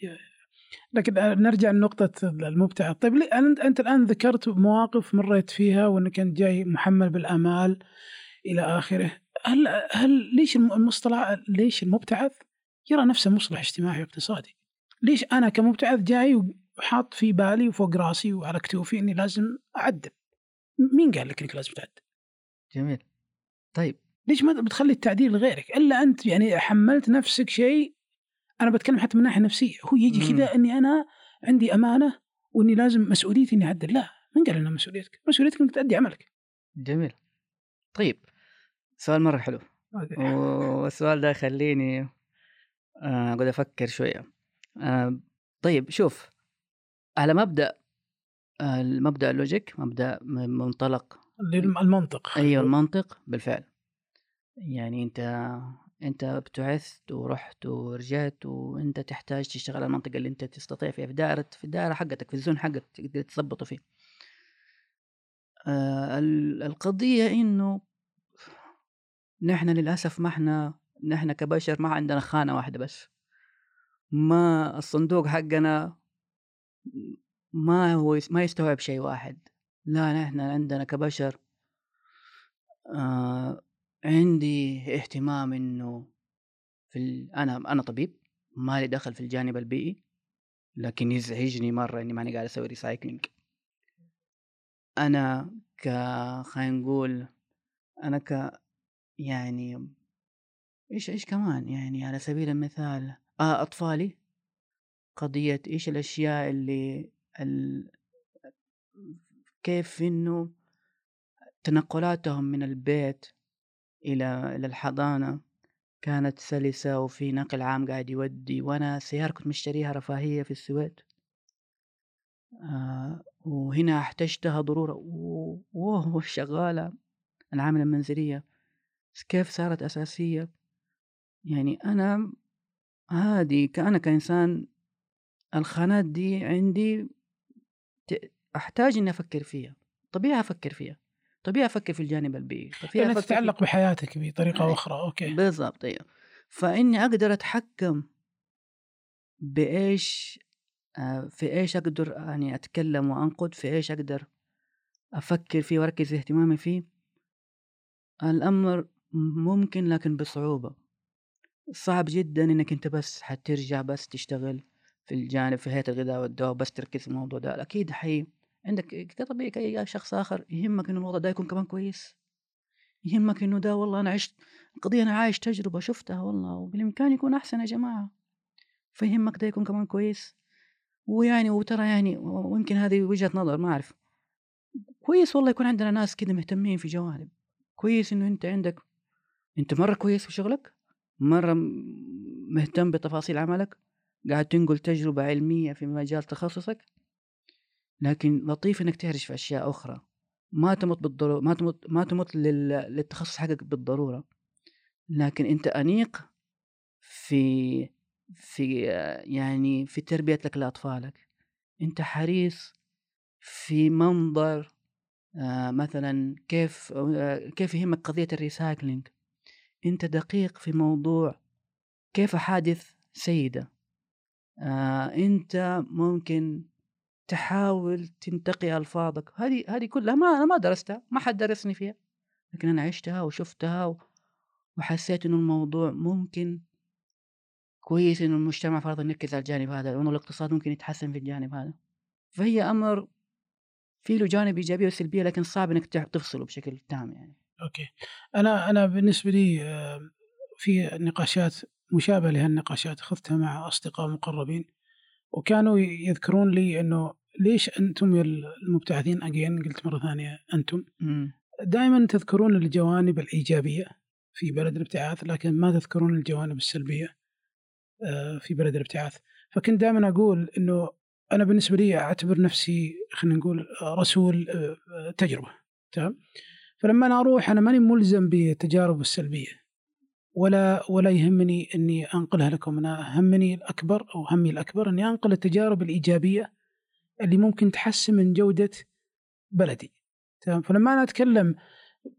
لكن نرجع لنقطة المبتعث، طيب أنت الآن ذكرت مواقف مريت فيها وأنك أنت جاي محمل بالآمال. إلى آخره، هل هل ليش المصطلح ليش المبتعث يرى نفسه مصلح اجتماعي واقتصادي؟ ليش أنا كمبتعث جاي وحاط في بالي وفوق رأسي وعلى كتوفي إني لازم أعدل؟ مين قال لك إنك لازم تعدل؟ جميل. طيب ليش ما بتخلي التعديل لغيرك؟ إلا أنت يعني حملت نفسك شيء أنا بتكلم حتى من ناحية نفسية هو يجي كذا إني أنا عندي أمانة وإني لازم مسؤوليتي إني أعدل لا من قال إنها مسؤوليتك؟ مسؤوليتك إنك تؤدي عملك جميل طيب سؤال مرة حلو. (laughs) والسؤال ده يخليني آه، أقعد أفكر شوية. آه، طيب شوف على مبدأ آه، المبدا اللوجيك مبدأ منطلق. المنطق. أيوه المنطق بالفعل. يعني أنت أنت ابتعثت ورحت ورجعت وأنت تحتاج تشتغل على المنطقة اللي أنت تستطيع فيها في دائرة في الدائرة حقتك في الزون حقك تقدر تظبطه فيه. آه القضية إنه نحن للأسف ما إحنا نحن كبشر ما عندنا خانة واحدة بس. ما الصندوق حقنا ما هو ما يستوعب شيء واحد. لا نحن عندنا كبشر آه عندي اهتمام إنه في ال... أنا أنا طبيب ما لي دخل في الجانب البيئي لكن يزعجني مرة إني ماني قاعد أسوي ريسايكلينج أنا ك خلينا نقول أنا ك يعني إيش إيش كمان يعني على سبيل المثال آه أطفالي قضية إيش الأشياء اللي ال... كيف إنه تنقلاتهم من البيت إلى إلى الحضانة كانت سلسة وفي نقل عام قاعد يودي وأنا سيارة كنت مشتريها رفاهية في السويد. آه وهنا احتجتها ضرورة و- وهو شغالة العاملة المنزلية. كيف صارت أساسية؟ يعني أنا هذه كأنا كإنسان الخانات دي عندي أحتاج إني أفكر فيها طبيعي أفكر فيها طبيعي أفكر في الجانب البيئي طبيعي أفكر في- تتعلق بحياتك بطريقة أي. أخرى أوكي. بالضبط أيوه. فإني أقدر أتحكم بإيش آه، في إيش أقدر يعني أتكلم وأنقد في إيش أقدر أفكر فيه وأركز اهتمامي فيه. الأمر ممكن لكن بصعوبة. صعب جدا إنك أنت بس حترجع بس تشتغل في الجانب في هيئة الغذاء والدواء بس تركز في الموضوع ده. أكيد حي عندك كطبيعي كأي شخص آخر يهمك إنه الوضع ده يكون كمان كويس. يهمك إنه ده والله أنا عشت قضية أنا عايش تجربة شفتها والله وبالإمكان يكون أحسن يا جماعة. فيهمك ده يكون كمان كويس. ويعني وترى يعني ويمكن هذه وجهة نظر ما أعرف. كويس والله يكون عندنا ناس كده مهتمين في جوانب. كويس إنه أنت عندك أنت مرة كويس في شغلك؟ مرة م- مهتم بتفاصيل عملك؟ قاعد تنقل تجربة علمية في مجال تخصصك؟ لكن لطيف إنك تعرف في أشياء أخرى. ما تمت بالضرورة ما تمت ما تمت لل... للتخصص حقك بالضرورة. لكن أنت أنيق في في يعني في تربيتك لأطفالك. أنت حريص في منظر آه، مثلا كيف آه، كيف يهمك قضية الريسايكلينج. أنت دقيق في موضوع كيف أحادث سيدة؟ آه، أنت ممكن تحاول تنتقي ألفاظك. هذه هذه كلها ما أنا ما درستها ما حد درسني فيها لكن أنا عشتها وشفتها وحسيت إنه الموضوع ممكن كويس إنه المجتمع فرض يركز على الجانب هذا وإنه الاقتصاد ممكن يتحسن في الجانب هذا. فهي أمر في له جانب إيجابية وسلبية لكن صعب إنك تفصله بشكل تام يعني. أوكي. أنا أنا بالنسبة لي آه، في نقاشات مشابهة لهالنقاشات اخذتها مع أصدقاء مقربين وكانوا يذكرون لي إنه ليش أنتم يا المبتعثين اجين قلت مرة ثانية أنتم. دائما تذكرون الجوانب الإيجابية في بلد الابتعاث لكن ما تذكرون الجوانب السلبية آه، في بلد الابتعاث. فكنت دائما أقول إنه أنا بالنسبة لي أعتبر نفسي خلينا نقول آه، رسول تجربة تمام؟ فلما أنا أروح أنا ماني ملزم بالتجارب السلبية. ولا ولا يهمني إني أنقلها لكم. أنا همني الأكبر أو همي الأكبر إني أنقل التجارب الإيجابية اللي ممكن تحسن من جودة بلدي. تمام؟ فلما أنا أتكلم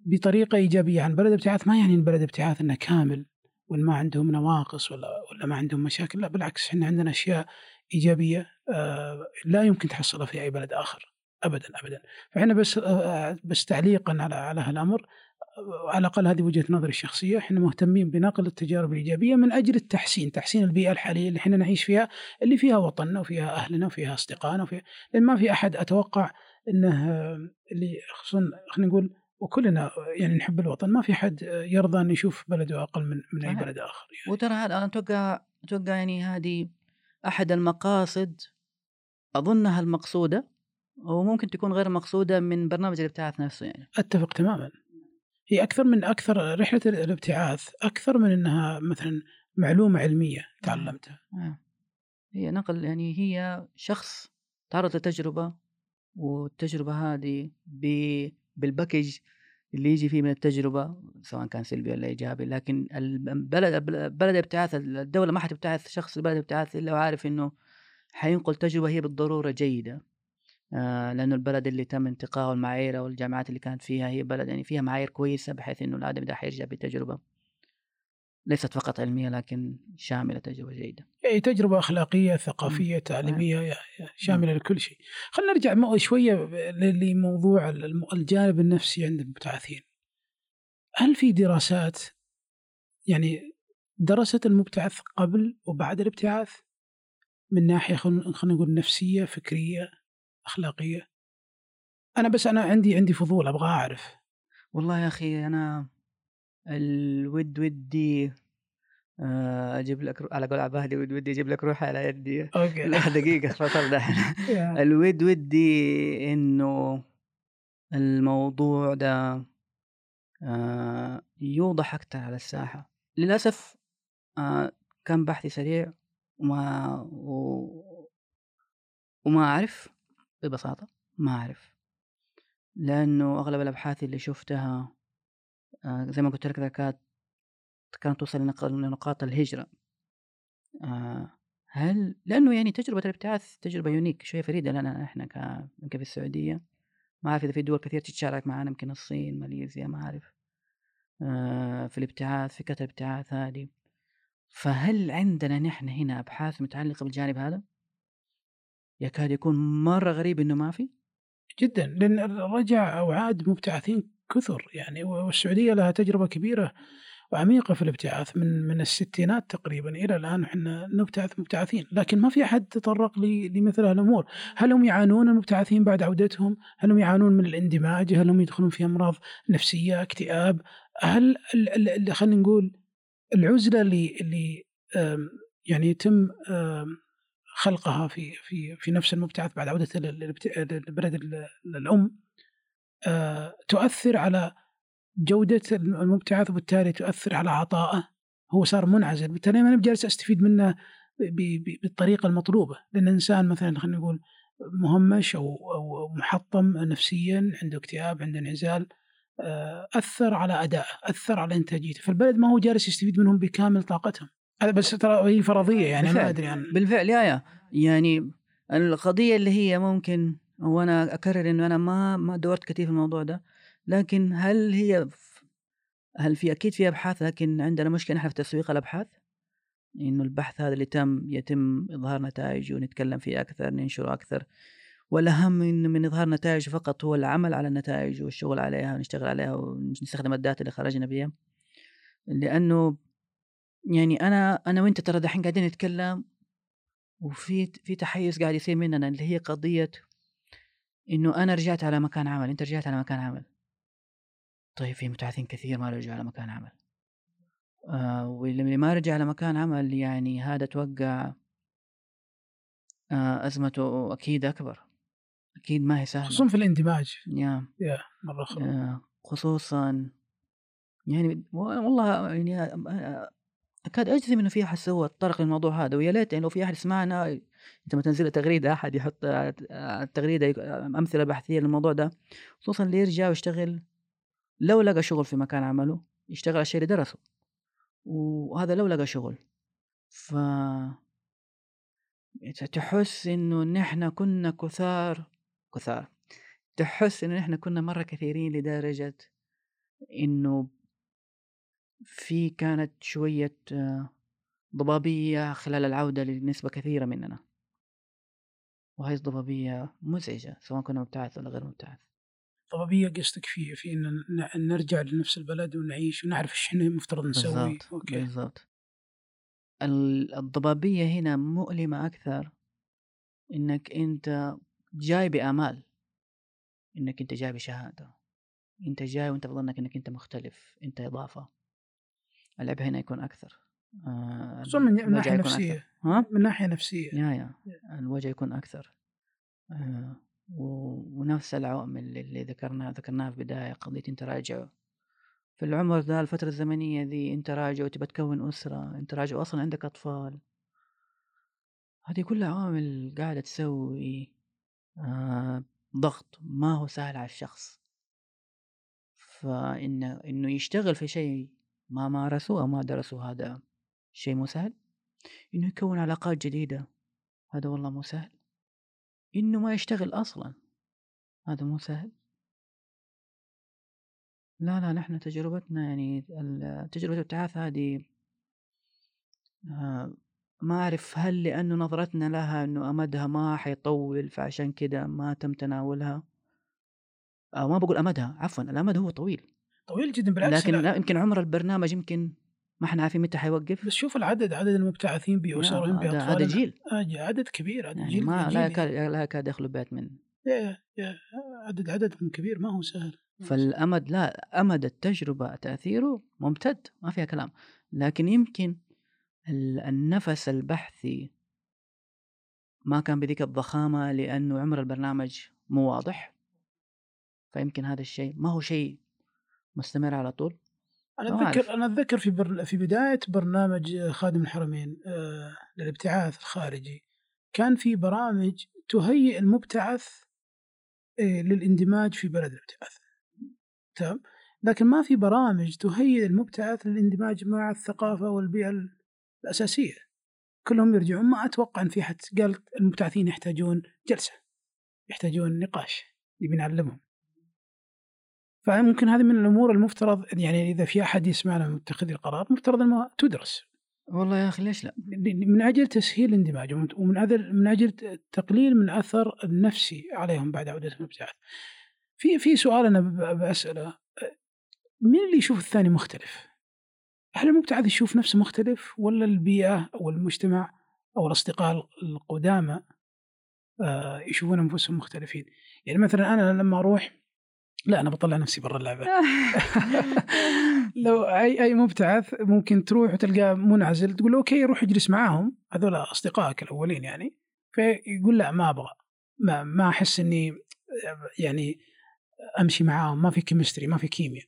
بطريقة إيجابية عن بلد ابتعاث ما يعني البلد ابتعاث إنه كامل وإن ما عندهم نواقص ولا ولا ما عندهم مشاكل. لا بالعكس إحنا عندنا أشياء إيجابية آه، لا يمكن تحصلها في أي بلد آخر. ابدا ابدا فإحنا بس آه، بس تعليقا على على هالأمر آه، على الأقل هذه وجهة نظري الشخصية إحنا مهتمين بنقل التجارب الإيجابية من أجل التحسين تحسين البيئة الحالية اللي إحنا نعيش فيها اللي فيها وطننا وفيها أهلنا وفيها أصدقائنا وفيها لأن ما في أحد أتوقع إنه آه، اللي خصوصا خلينا نقول وكلنا يعني نحب الوطن ما في حد آه، يرضى إنه يشوف بلده أقل من من أي. بلد آخر يعني. وترى هذا أنا أتوقع أتوقع يعني هذه أحد المقاصد أظنها المقصودة وممكن تكون غير مقصودة من برنامج الابتعاث نفسه يعني. أتفق تماما. هي أكثر من أكثر رحلة الابتعاث أكثر من إنها مثلا معلومة علمية تعلمتها. آه. هي نقل يعني هي شخص تعرض لتجربة والتجربة هذه ب- بالباكج اللي يجي فيه من التجربة سواء كان سلبي ولا إيجابي لكن البلد بلد ابتعاث الدولة ما حتبتعث شخص لبلد ابتعاث إلا وعارف إنه حينقل تجربة هي بالضرورة جيدة. آه لأنه البلد اللي تم انتقائه المعايير أو الجامعات اللي كانت فيها هي بلد يعني فيها معايير كويسة بحيث إنه الآدمي ده حيرجع بتجربة ليست فقط علمية لكن شاملة تجربة جيدة. أخلاقية ثقافية تعليمية يا- يا- شاملة لكل شيء. خلينا نرجع ل- لموضوع الجانب النفسي عند المبتعثين. هل في دراسات؟ يعني درست المبتعث قبل وبعد الابتعاث؟ من ناحية خلينا خلينا نقول نفسية فكرية؟ أخلاقية؟ أنا بس أنا عندي عندي فضول أبغى أعرف. والله يا أخي أنا الود ودي آه، أجيب لك على قول عبادي ود ودي أجيب لك روحي على يدي. أوكي. لا دقيقة (laughs) فصل دحين. الود ودي إنه الموضوع ده آه، يوضح أكثر على الساحة. للأسف آه كان بحثي سريع وما و... وما أعرف. ببساطة ما أعرف. لأنه أغلب الأبحاث اللي شفتها آه زي ما قلت لك كانت كانت توصل لنقاط الهجرة. آه هل لأنه يعني تجربة الابتعاث تجربة يونيك شوية فريدة لنا إحنا ك... يمكن في السعودية. ما أعرف إذا في دول كثير تتشارك معنا يمكن الصين ماليزيا ما أعرف. آه في الابتعاث فكرة الابتعاث هذه. فهل عندنا نحن هنا أبحاث متعلقة بالجانب هذا؟ يكاد يكون مرة غريب إنه ما في؟ جدا لأن رجع أو عاد مبتعثين كثر يعني والسعودية لها تجربة كبيرة وعميقة في الابتعاث من من الستينات تقريبا إلى الآن إحنا نبتعث مبتعثين لكن ما في أحد تطرق لمثل هالأمور. هل هم يعانون المبتعثين بعد عودتهم؟ هل هم يعانون من الاندماج؟ هل هم يدخلون في أمراض نفسية اكتئاب؟ هل خلينا نقول العزلة اللي اللي يعني يتم خلقها في في في نفس المبتعث بعد عودته للبلد الأم آه، تؤثر على جودة المبتعث وبالتالي تؤثر على عطائه. هو صار منعزل بالتالي ما جالس أستفيد منه بالطريقة المطلوبة. لأن الإنسان مثلا خلينا نقول مهمش أو أو محطم نفسيا عنده اكتئاب عنده انعزال آه، أثر على أدائه أثر على إنتاجيته. فالبلد ما هو جالس يستفيد منهم بكامل طاقتهم. هذا بس ترى هي فرضية يعني. ما أدري عن بالفعل يا يا يعني القضية اللي هي ممكن وأنا أكرر إنه أنا ما ما دورت كثير في الموضوع ده لكن هل هي هل في أكيد في أبحاث لكن عندنا مشكلة نحن في تسويق الأبحاث إنه البحث هذا اللي تم يتم إظهار نتائج ونتكلم فيه أكثر ننشره أكثر والأهم إنه من إظهار نتائج فقط هو العمل على النتائج والشغل عليها ونشتغل عليها ونستخدم الداتا اللي خرجنا بها لأنه يعني أنا أنا وأنت ترى دحين قاعدين نتكلم وفي في تحيز قاعد يصير مننا اللي هي قضية إنه أنا رجعت على مكان عمل أنت رجعت على مكان عمل. طيب في متعثين كثير ما رجعوا على مكان عمل. آه واللي ما رجع على مكان عمل يعني هذا توقع آه أزمته أكيد أكبر. أكيد ما هي سهلة. خصوصا في الاندماج. يا. يا مرة آه خصوصا يعني والله يعني آه، أكاد أجزم إنه في أحد سوى تطرق للموضوع هذا ويا ليت لو في أحد سمعنا انت ما تنزل تغريدة أحد يحط التغريدة أمثلة بحثية للموضوع ده خصوصا اللي يرجع ويشتغل لو لقى شغل في مكان عمله يشتغل على الشيء اللي درسه وهذا لو لقى شغل. ف تحس إنه نحن كنا كثار كثار تحس إنه نحن كنا مرة كثيرين لدرجة إنه في كانت شوية ضبابية خلال العودة لنسبة كثيرة مننا. وهذه الضبابية مزعجة سواء كنا مبتعث ولا غير مبتعث. ضبابية قصدك في في إن نرجع لنفس البلد ونعيش ونعرف إيش إحنا المفترض نسوي؟ بالضبط أوكي. بالضبط. الضبابية هنا مؤلمة أكثر إنك أنت جاي بآمال. إنك أنت جاي بشهادة. أنت جاي وأنت في ظنك إنك أنت مختلف أنت إضافة. اللعب هنا يكون أكثر آه من ناحية نفسية. ها؟ من ناحية نفسية. يا يا. الوجه يكون أكثر آه ونفس العوامل اللي ذكرناها ذكرناها في البداية قضية أنت راجع. في العمر ذا الفترة الزمنية ذي أنت راجع وتبى تكون أسرة أنت راجع أصلا عندك أطفال. هذه كلها عوامل قاعدة تسوي آه ضغط ما هو سهل على الشخص. فإنه إنه يشتغل في شيء ما مارسوا أو ما درسوا هذا شيء مو سهل؟ إنه يكون علاقات جديدة. هذا والله مو سهل. إنه ما يشتغل أصلا. هذا مو سهل. لا لا نحن تجربتنا يعني تجربة الابتعاث هذه آه، ما أعرف هل لأنه نظرتنا لها أنه أمدها ما حيطول فعشان كده ما تم تناولها. أو ما بقول أمدها عفوا الأمد هو طويل. طويل جدا بالعكس لكن لا. يمكن عمر البرنامج يمكن ما إحنا عارفين متى حيوقف. بس شوف العدد عدد المبتعثين بأسرهم بأطفالهم. هذا جيل. عدد كبير عدد يعني جيل ما لا يكاد لا يكاد يخلو بيت من يا يا عدد عددهم كبير ما هو سهل. فالأمد لا أمد التجربة تأثيره ممتد ما فيها كلام. لكن يمكن النفس البحثي ما كان بذيك الضخامة لأنه عمر البرنامج مو واضح. فيمكن هذا الشيء ما هو شيء مستمر على طول؟ أنا. اتذكر أنا أتذكر في بر... في بداية برنامج خادم الحرمين آه للابتعاث الخارجي كان في برامج تهيئ المبتعث آه للاندماج في بلد الابتعاث. تمام؟ لكن ما في برامج تهيئ المبتعث للاندماج مع الثقافة والبيئة الأساسية. كلهم يرجعون. ما أتوقع إن في حد قال المبتعثين يحتاجون جلسة يحتاجون نقاش نبي نعلمهم. فممكن هذه من الأمور المفترض يعني إذا في أحد يسمعنا من متخذي القرار مفترض انها تدرس والله يا أخي ليش لا؟ من أجل تسهيل الاندماج ومن أجل من أجل تقليل من الاثر النفسي عليهم بعد عودتهم الابتعاث. في في سؤال أنا بساله مين اللي يشوف الثاني مختلف؟ هل المبتعث يشوف نفسه مختلف ولا البيئة أو المجتمع أو الأصدقاء القدامى آه، يشوفون أنفسهم مختلفين؟ يعني مثلا أنا لما أروح لا أنا بطلع نفسي برا اللعبة. (laughs) لو أي أي مبتعث ممكن تروح وتلقاه منعزل تقول okay روح اجلس معاهم. هذول أصدقائك الأولين يعني. فيقول لا ما أبغى. ما ما أحس إني يعني أمشي معاهم. ما في chemistry ما في كيمياء.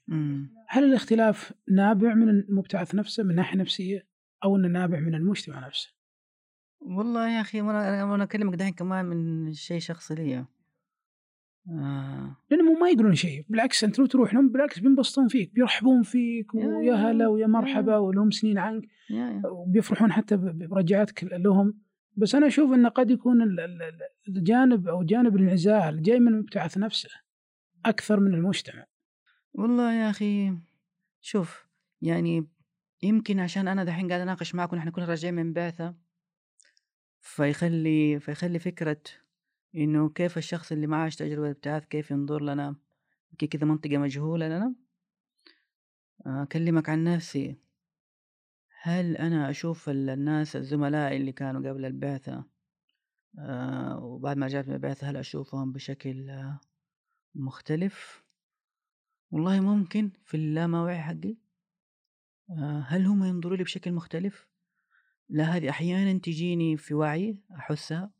هل الاختلاف نابع من المبتعث نفسه من ناحية نفسية أو إنه نابع من المجتمع نفسه؟ والله يا أخي أنا أنا أكلمك دحين كمان من شيء شخصي لي آه. لأنهم ما يقولون شيء بالعكس أنت لو تروح لهم بالعكس بينبسطون فيك بيرحبون فيك يا- ويا هلا ويا مرحبا. ولهم سنين عنك. وبيفرحون حتى برجعتك لهم بس أنا أشوف إنه قد يكون ال- ال- ال- الجانب أو جانب الانعزال جاي من المبتعث نفسه أكثر من المجتمع والله يا أخي شوف يعني يمكن عشان أنا دحين قاعد أناقش معكم نحن كنا راجعين من بعثة فيخلي فيخلي فكرة إنه كيف الشخص اللي ما عاش تجربة الابتعاث كيف ينظر لنا؟ يمكن كذا منطقة مجهولة لنا؟ أكلمك عن نفسي. هل أنا أشوف ال- الناس الزملاء اللي كانوا قبل البعثة؟ آه وبعد ما رجعت من البعثة هل أشوفهم بشكل آه مختلف؟ والله ممكن في اللاموعي حقي. آه، هل هم ينظروا لي بشكل مختلف؟ لا هذه أحيانا تجيني في وعي أحسها.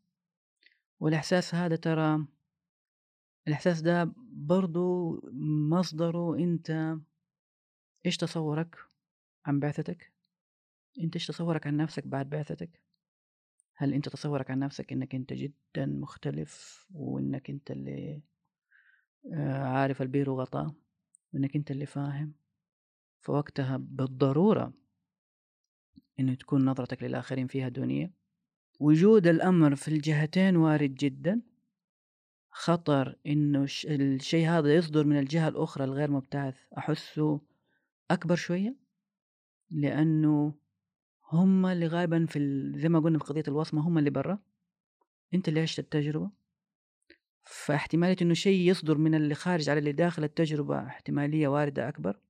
والإحساس هذا ترى الإحساس ده برضو مصدره أنت إيش تصورك عن بعثتك؟ أنت إيش تصورك عن نفسك بعد بعثتك؟ هل أنت تصورك عن نفسك إنك أنت جدا مختلف وإنك أنت اللي آه، عارف البير وغطاه وإنك أنت اللي فاهم فوقتها بالضرورة إنه تكون نظرتك للآخرين فيها دونية وجود الأمر في الجهتين وارد جدا. خطر إنه الش- الشيء هذا يصدر من الجهة الأخرى الغير مبتعث. أحسه أكبر شوية لأنه هم اللي غالبا في زي ما قلنا في قضية الوصمة هم اللي برا. أنت اللي عشت التجربة؟ فاحتمالية إنه شيء يصدر من اللي خارج على اللي داخل التجربة احتمالية واردة أكبر.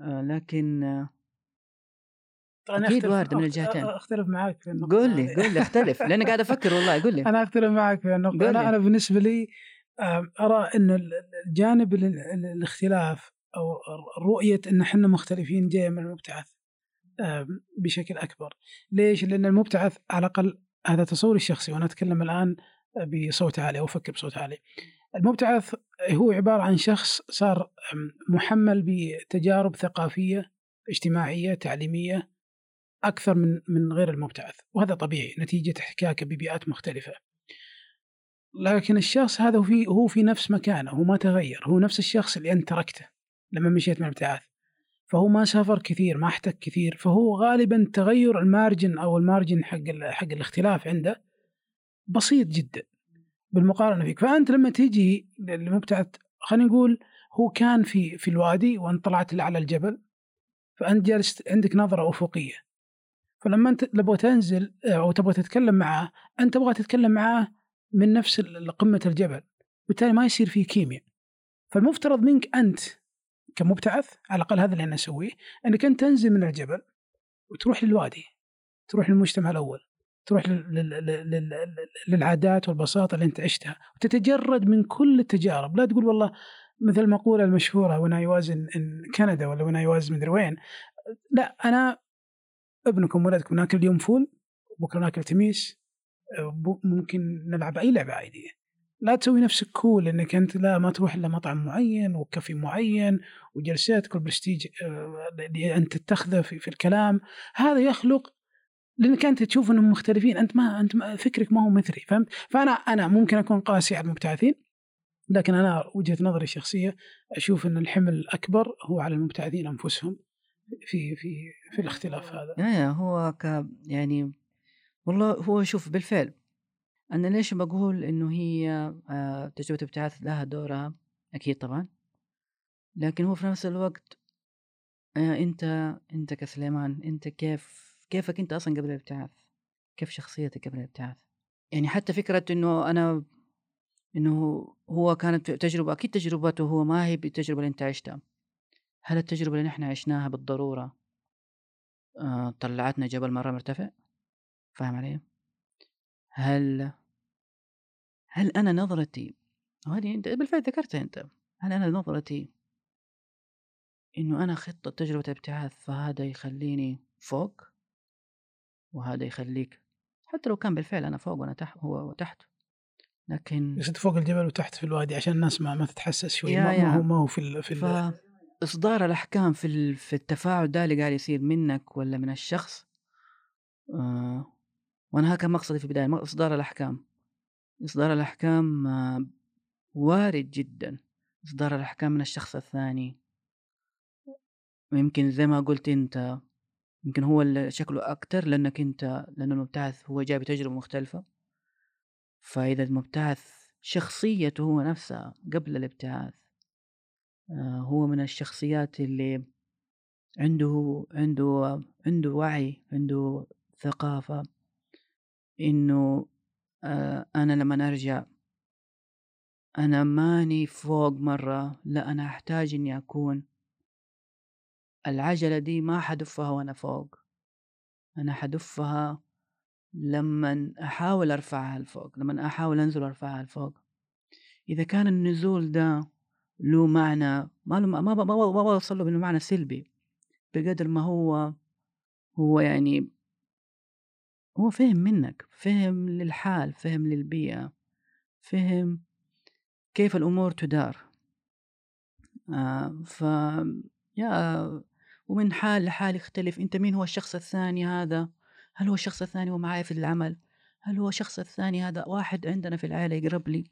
آه، لكن أنا أختلف- واردة من الجهتين. أختلف معك في النقطة قول لي. قول لي أختلف لأني قاعد أفكر والله قول لي (laughs) أنا أختلف معك في النقطة أنا. أنا بالنسبة لي أرى إن ال- الجانب ال- ال- الاختلاف أو رؤية إن إحنا مختلفين جاية من المبتعث بشكل أكبر ليش لأن المبتعث على الأقل هذا تصوري الشخصي وأنا أتكلم الآن بصوت عالي أو أفكر بصوت عالي المبتعث هو عبارة عن شخص صار محمل بتجارب ثقافية اجتماعية تعليمية أكثر من من غير المبتعث وهذا طبيعي نتيجة احتكاكه ببيئات مختلفة. لكن الشخص هذا هو في هو في نفس مكانه هو ما تغير هو نفس الشخص اللي أنت تركته لما مشيت من الابتعاث. فهو ما سافر كثير ما احتك كثير فهو غالبا تغير المارجن أو المارجن حق حق الاختلاف عنده بسيط جدا بالمقارنة فيك. فأنت لما تيجي للمبتعث خلينا نقول هو كان في في الوادي وأنت طلعت على الجبل فأنت جالس عندك نظرة أفقية. فلما انت تبغى تنزل أو تبغى تتكلم معاه أنت تبغى تتكلم معاه من نفس قمة الجبل بالتالي ما يصير فيه كيمياء. فالمفترض منك أنت كمبتعث على الأقل هذا اللي أنا أسويه إنك أنت تنزل من الجبل وتروح للوادي تروح للمجتمع الأول تروح لل- لل- لل- لل- للعادات والبساطة اللي أنت عشتها وتتجرد من كل التجارب. لا تقول والله مثل المقوله المشهورة وأنا يوازن كندا ولا وأنا يوازن مدري وين لا أنا ابنكم ولدكم ناكل اليوم فول بكرة ناكل تميس ب- ممكن نلعب أي لعبة عادية. لا تسوي نفسك كول إنك أنت لا ما تروح إلا مطعم معين وكافي معين وجلساتك والبرستيج آه، اللي أنت تتخذه في, في الكلام. هذا يخلق لأنك أنت تشوف إنهم مختلفين. أنت ما أنت ما فكرك ما هو مثلي فهمت؟ فأنا أنا ممكن أكون قاسي على المبتعثين لكن أنا وجهة نظري الشخصية أشوف إن الحمل الأكبر هو على المبتعثين أنفسهم. في في في الاختلاف هذا. يا هو ك يعني والله هو شوف بالفعل أنا ليش بقول إنه هي آه، تجربة الابتعاث لها دورها؟ أكيد طبعا. لكن هو في نفس الوقت آه، أنت أنت كسليمان أنت كيف كيفك أنت أصلا قبل الابتعاث؟ كيف شخصيتك قبل الابتعاث؟ يعني حتى فكرة إنه أنا إنه هو كانت تجربة أكيد تجربته هو ما هي بالتجربة اللي أنت عشتها. هل التجربة اللي نحن عشناها بالضرورة آه، طلعتنا جبل مرة مرتفع فاهم علي؟ هل هل أنا نظرتي وهذه أنت بالفعل ذكرتها أنت هل أنا نظرتي إنه أنا خطة تجربة ابتعاث فهذا يخليني فوق وهذا يخليك حتى لو كان بالفعل أنا فوق وأنا تحت هو تحت لكن بس أنت فوق الجبل وتحت في الوادي عشان الناس ما, ما تتحسس شوي ما, ما هو ما هو في ال في ال إصدار الأحكام في في التفاعل ده اللي قاعد يصير منك ولا من الشخص؟ آه وأنا هذا كان مقصدي في البداية إصدار الأحكام. إصدار الأحكام آه، وارد جدا. إصدار الأحكام من الشخص الثاني. ويمكن زي ما قلت أنت يمكن هو اللي شكله أكتر لأنك أنت لأن المبتعث هو جاي بتجربة مختلفة. فإذا المبتعث شخصيته هو نفسها قبل الابتعاث هو من الشخصيات اللي عنده عنده عنده وعي عنده ثقافة إنه آه، أنا لما أرجع أنا ماني فوق مرة لا أنا أحتاج إني أكون. العجلة دي ما حدفها وأنا فوق. أنا حدفها لما أحاول أرفعها لفوق لما أحاول أنزل وأرفعها لفوق. إذا كان النزول ده له معنى ما له ما ما ما, بوصل له بمعنى سلبي بقدر ما هو هو يعني هو فهم منك فهم للحال فهم للبيئة فهم كيف الأمور تدار. آه ف يا ومن حال لحال يختلف أنت مين هو الشخص الثاني هذا؟ هل هو الشخص الثاني هو في العمل؟ هل هو الشخص الثاني هذا؟ واحد عندنا في العائلة يقرب لي.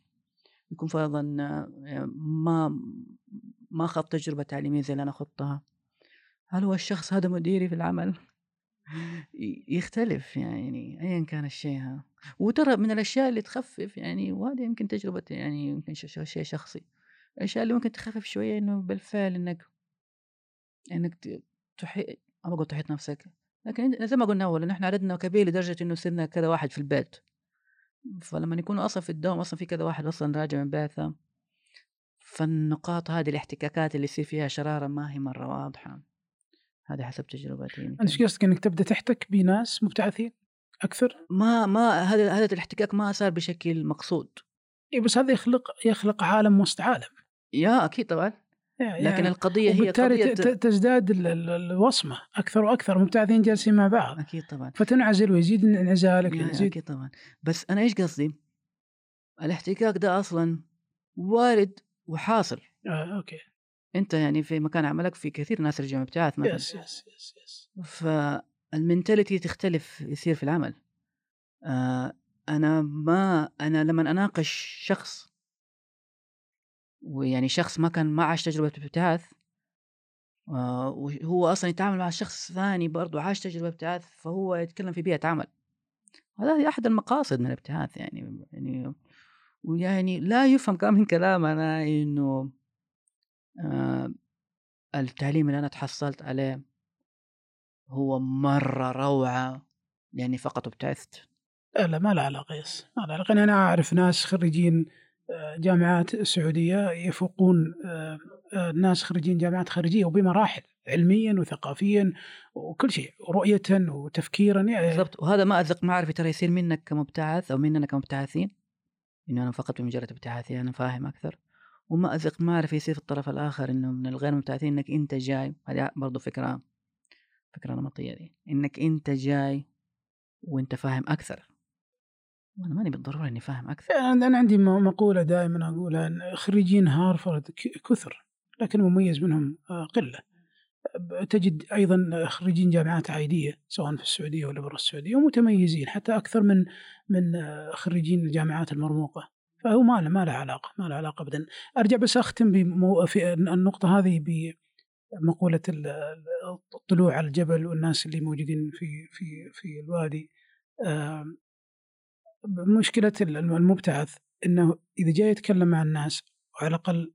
يكون فرضا آه، ما ما خذ تجربة تعليمية زي اللي أنا خضتها هل هو الشخص هذا مديري في العمل؟ يختلف يعني أيًا كان الشيء ها، وترى من الأشياء اللي تخفف يعني وهذه يمكن تجربة يعني يمكن شيء شخصي، الأشياء اللي ممكن تخفف شوية إنه بالفعل إنك إنك ت تحي ما باقول تحيط نفسك، لكن زي ما قلنا إن إحنا عددنا كبير لدرجة إنه صرنا كذا واحد في البيت، فلمّا يكونوا أصلًا في الدوام أصلًا في كذا واحد أصلًا راجع من بعثة، فالنقاط هذه الاحتكاكات اللي يصير فيها شرارة ما هي مرة واضحة. هذه حسب تجربتي انت إيش قصدك إنك تبدأ تحتك بناس مبتعثين أكثر؟ ما ما هذا هذا الاحتكاك ما صار بشكل مقصود. اي بس هذا يخلق يخلق عالم وسط عالم yeah أكيد طبعا. يعني لكن القضية هي قضية تزداد الوصمة أكثر وأكثر مبتعثين جالسين مع بعض. أكيد طبعا. فتنعزل ويزيد انعزالك يزيد أكيد طبعا. بس أنا إيش قصدي؟ الاحتكاك ده أصلا وارد وحاصل. آه، okay. أنت يعني في مكان عملك في كثير ناس رجعوا مبتعث مثلا. يس يس يس يس فال mentality تختلف يصير في العمل. آه أنا ما أنا لما أناقش شخص ويعني شخص ما كان ما عاش تجربة ابتعاث آه وهو أصلا يتعامل مع شخص ثاني برضه عاش تجربة ابتعاث فهو يتكلم في بيئة عمل. هذا أحد المقاصد من الابتعاث يعني يعني ويعني لا يفهم كمان من كلامنا إنه آه، التعليم اللي أنا تحصلت عليه هو مرة روعة لأني فقط ابتعثت لا ما له علاقة ما له علاقة. أنا أعرف ناس خريجين جامعات سعودية يفوقون آه، ناس خريجين جامعات خارجية وبمراحل علميا وثقافيا وكل شيء رؤية وتفكيرا يعني بالضبط. وهذا ما أثق ما أعرف ترى يصير منك كمبتعث أو مننا كمبتعثين إنه أنا فقط بمجرد ابتعاثي أنا فاهم أكثر. وما أثق ما أعرف يصير في الطرف الآخر إنه من الغير مبتعثين إنك أنت جاي. هذه برضو فكرة فكرة نمطية دي. إنك أنت جاي وأنت فاهم أكثر. أنا ماني بالضرورة إني فاهم أكثر. يعني أنا عندي م- مقولة دائما أقولها أن خريجين هارفرد كثر لكن المميز منهم آه، قلة. ب- تجد أيضا خريجين جامعات عائلية سواء في السعودية ولا برا السعودية ومتميزين حتى أكثر من من آه، خريجين الجامعات المرموقة. فهو ما له ما له علاقة ما له علاقة أبدا. أرجع بس أختم بمو في النقطة هذه ال- الطلوع على الجبل والناس اللي موجودين في في في الوادي. آم، مشكلة المبتعث إنه إذا جاي يتكلم مع الناس وعلى الأقل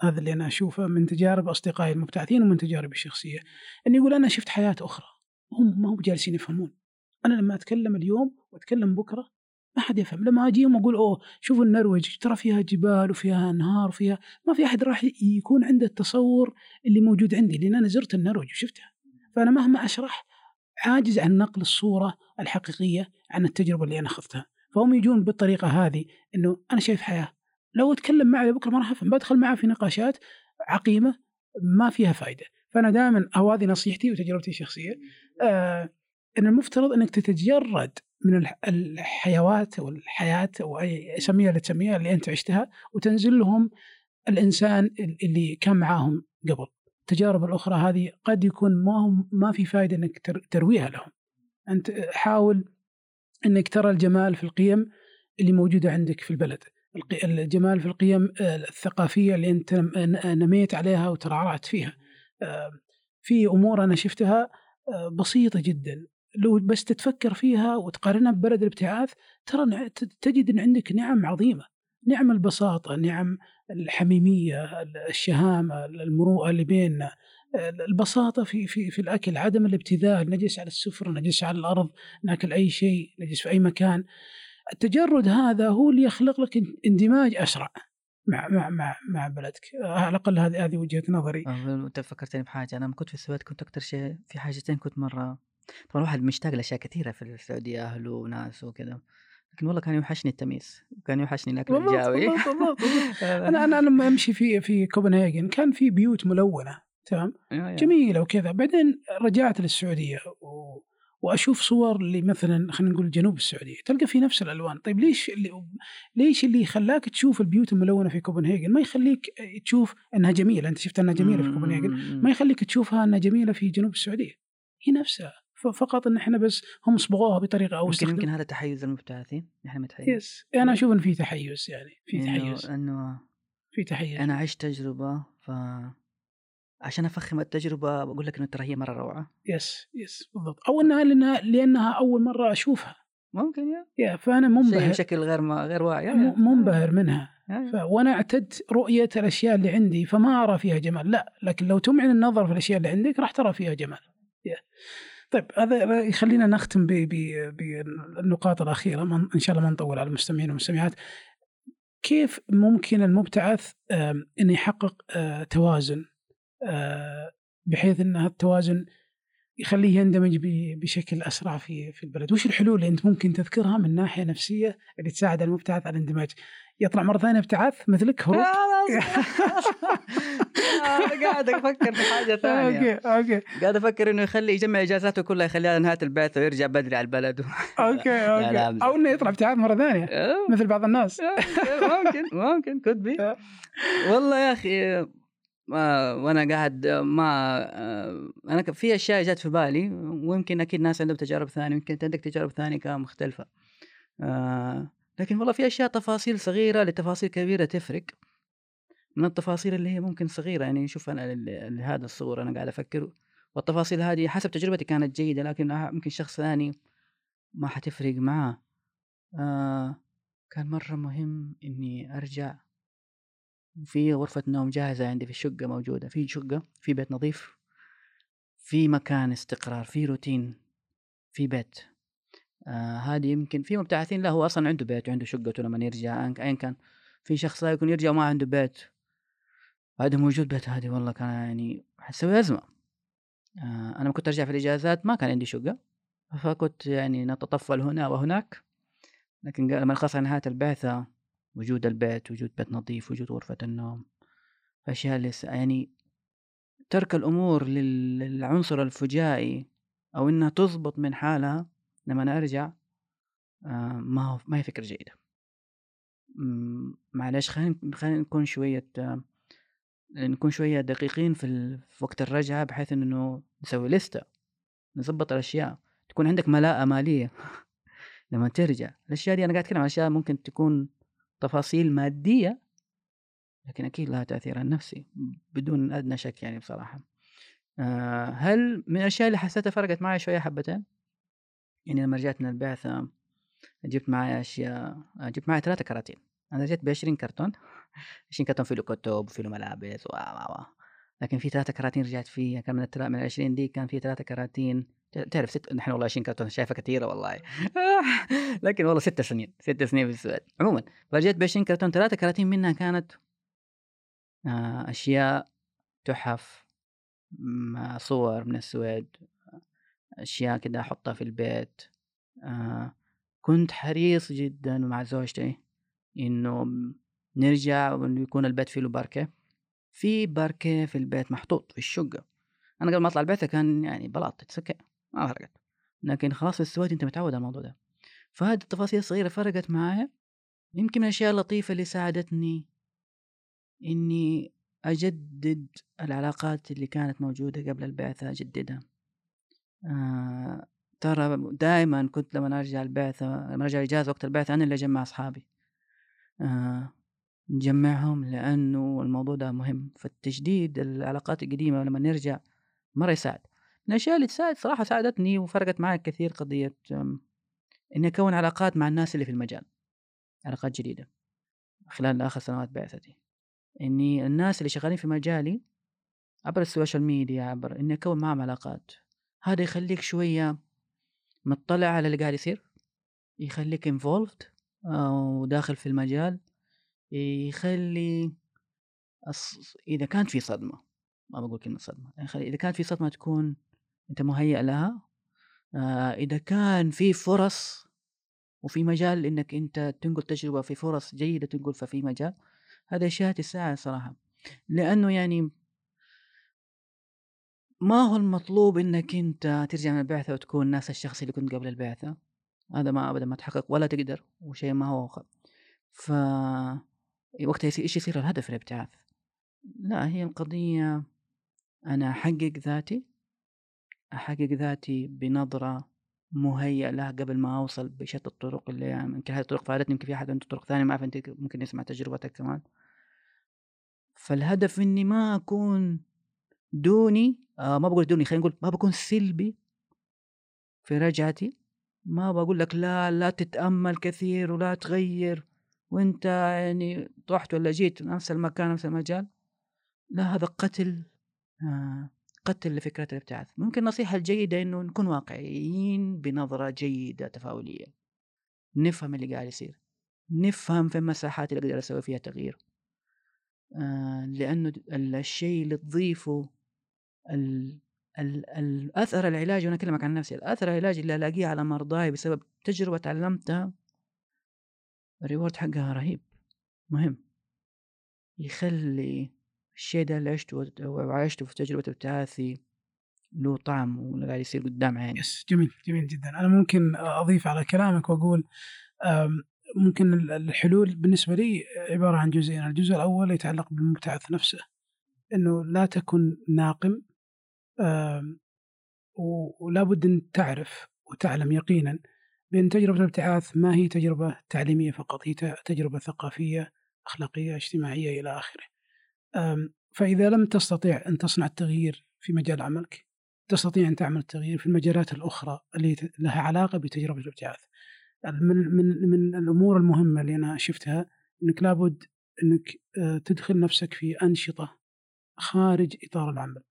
هذا اللي أنا أشوفه من تجارب أصدقائي المبتعثين ومن تجاربي الشخصية انه يقول أنا شفت حياة أخرى هم ما هم جالسين يفهمون. أنا لما أتكلم اليوم وأتكلم بكرة ما حد يفهم لما اجيهم أقول أوه شوفوا النرويج ترى فيها جبال وفيها أنهار وفيها ما في أحد راح يكون عنده التصور اللي موجود عندي لأن أنا زرت النرويج وشفتها. فأنا مهما أشرح عاجز عن نقل الصورة الحقيقية عن التجربة اللي أنا أخذتها. فهم يجون بالطريقة هذه إنه أنا شايف حياة. لو أتكلم معه بكرة ما راح أفهم بدخل معه في نقاشات عقيمة ما فيها فائده فأنا دائما أو هذه نصيحتي وتجربتي الشخصية آه إن المفترض إنك تتجرد من الح- الحيوات أو الحياة أو أي سميها اللي تسميها اللي أنت عشتها وتنزل لهم الإنسان اللي كان معاهم قبل. التجارب الأخرى هذه قد يكون ما هم ما في فائده إنك تر- ترويها لهم. أنت حاول إنك ترى الجمال في القيم اللي موجودة عندك في البلد. الجمال في القيم آه، الثقافية اللي أنت نم- نميت عليها وترعرعت فيها. آه، في أمور أنا شفتها آه، بسيطة جدا. لو بس تتفكر فيها وتقارنها ببلد الابتعاث ترى تجد إن عندك نعم عظيمة. نعم البساطة نعم الحميمية الشهامة المروءة اللي بيننا. البساطة في في في الأكل عدم الابتذال نجلس على السفرة نجلس على الأرض ناكل أي شيء نجلس في أي مكان. التجرد هذا هو اللي يخلق لك اندماج أسرع مع مع مع مع بلدك. على الأقل هذه هذه وجهة نظري. أنت فكرتني بحاجة. أنا لما كنت في السويد كنت أكثر شيء في حاجتين كنت مرة طبعا الواحد مشتاق لأشياء كثيرة في السعودية أهله وناس وكذا. لكن والله كان يوحشني التميس وكان يوحشني الأكل الجاوي. (laughs) أنا أنا لما أمشي في في كوبنهاجن كان في بيوت ملونة. تمام؟ جميل جميلة وكذا. بعدين رجعت للسعودية و... وأشوف صور اللي مثلا خلينا نقول جنوب السعودية تلقى في نفس الألوان. طيب ليش اللي ليش اللي خلاك تشوف البيوت الملونة في كوبنهاجن؟ ما يخليك تشوف إنها جميلة. أنت شفت إنها جميلة في كوبنهاجن؟ ما يخليك تشوفها إنها جميلة في جنوب السعودية. هي نفسها. فقط إن إحنا بس هم صبغوها بطريقة أو يمكن يمكن هذا تحيز المبتعثين نحن متحيز. yes. أنا أشوف إن في تحيز يعني في تحيز. إنه في تحيز. أنا عشت تجربة ف عشان أفخم التجربة بقول لك إنه ترى هي مرة روعة. yes yes بالضبط. أو إنها لأنها لأنها أول مرة أشوفها. ممكن yeah. yeah فأنا منبهر. بشكل غير ما غير واعي. منبهر منها. وأنا اعتدت رؤية الأشياء اللي عندي فما أرى فيها جمال. لا لكن لو تمعن النظر في الأشياء اللي عندك راح ترى فيها جمال. يا. طيب هذا يخلينا نختم. بالنقاط الأخيرة. إن شاء الله ما نطول على المستمعين والمستمعات. كيف ممكن المبتعث انه يحقق آه، توازن؟ بحيث إن هذا التوازن يخليه يندمج بشكل أسرع في في البلد، وش الحلول اللي أنت ممكن تذكرها من ناحية نفسية اللي تساعد المبتعث على الاندماج؟ يطلع مرة ثانية ابتعاث مثلك هروب؟ (laughs) آه، قاعد أفكر في حاجة ثانية. okay okay. قاعد أفكر إنه يخلي يجمع إجازاته كلها يخليها نهاية البعثه ويرجع بدري على البلد. (laughs) okay okay. أو إنه يطلع ابتعاث مرة ثانية آه، مثل بعض الناس. ممكن ممكن could be آه. والله يا أخي ما وأنا قاعد ما آه، أنا في أشياء جات في بالي ويمكن أكيد ناس عندهم تجارب ثانية يمكن أنت عندك تجارب ثانية كانت مختلفة. آه، لكن والله في أشياء تفاصيل صغيرة لتفاصيل كبيرة تفرق. من التفاصيل اللي هي ممكن صغيرة يعني شوف أنا هذا الصور أنا قاعد أفكر والتفاصيل هذه حسب تجربتي كانت جيدة لكن ممكن شخص ثاني ما حتفرق معاه. آه كان مرة مهم إني أرجع في غرفة نوم جاهزة عندي في الشقة موجودة في شقة في بيت نظيف في مكان استقرار في روتين في بيت. آه هذه يمكن في مبتعثين لا هو أصلا عنده بيت وعنده شقته لما يرجع أيا كان. في شخص لا يكون يرجع وما عنده بيت. عدم وجود بيت هذه والله كان يعني حتسوي أزمة. آه أنا لما كنت أرجع في الإجازات ما كان عندي شقة. فكنت يعني نتطفل هنا وهناك. لكن لما خلص على نهاية البعثة وجود البيت وجود بيت نظيف وجود غرفة النوم أشياء لسه يعني ترك الأمور لل- للعنصر الفجائي أو إنها تزبط من حالها لما أنا أرجع آه ما هو ما هي فكرة جيدة معلش خلينا خلينا نكون شوية آه نكون شوية دقيقين في. في وقت الرجعة بحيث إنه نسوي لستة نظبط الأشياء تكون عندك ملاءة مالية (laughs) لما ترجع الأشياء دي أنا قاعد أتكلم عن أشياء ممكن تكون تفاصيل مادية لكن أكيد لها تأثير على نفسي بدون أدنى شك يعني بصراحة. آه هل من الأشياء اللي حسيتها فرقت معي شوية حبتين؟ يعني لما رجعت من البعثة جبت معي أشياء جبت معي ثلاثة كراتين. أنا رجعت بعشرين كرتون (laughs) عشرين كرتون فيه له كتب وفيه له ملابس و. لكن في ثلاثة كراتين رجعت فيها كان من التلا... من العشرين دي كان في ثلاثة كراتين. تعرف ست نحن والله 20 كرتون شايفها كثيرة والله. (laughs) لكن والله ست سنين ست سنين في السويد عموما فرجعت ب 20 كرتون ثلاثة كراتين منها كانت آه، أشياء تحف صور من السويد أشياء كده أحطها في البيت. آه، كنت حريص جدا مع زوجتي إنه نرجع ويكون البيت فيه له باركه في باركه في البيت محطوط في الشقة. أنا قبل ما أطلع البيت كان يعني بلاط تتسكى ما فرقت. لكن خلاص في السويد أنت متعود على الموضوع ده. فهذه التفاصيل الصغيرة فرقت معايا. يمكن من الأشياء اللطيفة اللي ساعدتني إني أجدد العلاقات اللي كانت موجودة قبل البعثة أجددها. آه ترى دائما كنت لما أرجع البعثة لما أرجع الاجازه وقت البعثة أنا اللي أجمع أصحابي. آه نجمعهم لأنه الموضوع ده مهم. فالتجديد العلاقات القديمة لما نرجع مرة يساعد. من الاشياء اللي تساعد صراحة ساعدتني وفرقت معي كثير قضية إني أكون علاقات مع الناس اللي في المجال علاقات جديدة خلال آخر سنوات بعثتي. إني الناس اللي شغالين في مجالي عبر ال social media عبر إني أكون معهم علاقات هذا يخليك شوية مطلع على اللي قاعد يصير يخليك involved وداخل في المجال يخلي أص... إذا كانت في صدمة ما بقول كلمة صدمة يعني إذا كانت في صدمة تكون أنت مهيئ لها. آه إذا كان في فرص وفي مجال إنك أنت تنقل تجربة في فرص جيدة تنقل في مجال هذا اشياء تساعد صراحة. لأنه يعني ما هو المطلوب إنك أنت ترجع من البعثة وتكون نفس الشخص اللي كنت قبل البعثة. هذا ما ابدا ما تحقق ولا تقدر وشيء ما هو خ... ف وقتها إيش يصير الهدف الابتعاث لا هي القضية أنا أحقق ذاتي أحقق ذاتي بنظرة مهيئ لها قبل ما أوصل بشتى الطرق اللي يعني يمكن هذه الطرق فادتني يمكن في أحد عنده طرق ثانية ما أعرف أنت ممكن يسمع تجربتك كمان. فالهدف إني ما أكون دوني آه ما بقول دوني خلينا نقول ما بكون سلبي في رجعتي. ما بقول لك لا لا تتأمل كثير ولا تغير وأنت يعني رحت ولا جيت نفس المكان نفس المجال. لا هذا قتل آه. قتل لفكرة الابتعاث. ممكن النصيحة الجيدة إنه نكون واقعيين بنظرة جيدة تفاؤلية نفهم اللي قاعد يصير. نفهم في المساحات اللي أقدر أسوي فيها تغيير. آه لأنه الشيء اللي تضيفه ال ال الأثر العلاجي وأنا أكلمك عن نفسي الأثر العلاجي اللي ألاقيه على مرضاي بسبب تجربة تعلمتها الريورد حقها رهيب. مهم. يخلي الشيء ده اللي عشته وعشته في تجربة ابتعاثي له طعم وقاعد يصير قدام عيني. يس جميل جميل جدا. أنا ممكن أضيف على كلامك وأقول ممكن الحلول بالنسبة لي عبارة عن جزئين. الجزء الأول يتعلق بالمبتعث نفسه أنه لا تكن ناقم ولا بد أن تعرف وتعلم يقينا بأن تجربة الابتعاث ما هي تجربة تعليمية فقط هي تجربة ثقافية أخلاقية اجتماعية إلى آخره. فإذا لم تستطيع أن تصنع التغيير في مجال عملك تستطيع أن تعمل التغيير في المجالات الأخرى اللي لها علاقة بتجربة الإبتعاث. من من من الأمور المهمة اللي أنا شفتها أنك لابد أنك آه، تدخل نفسك في أنشطة خارج إطار العمل.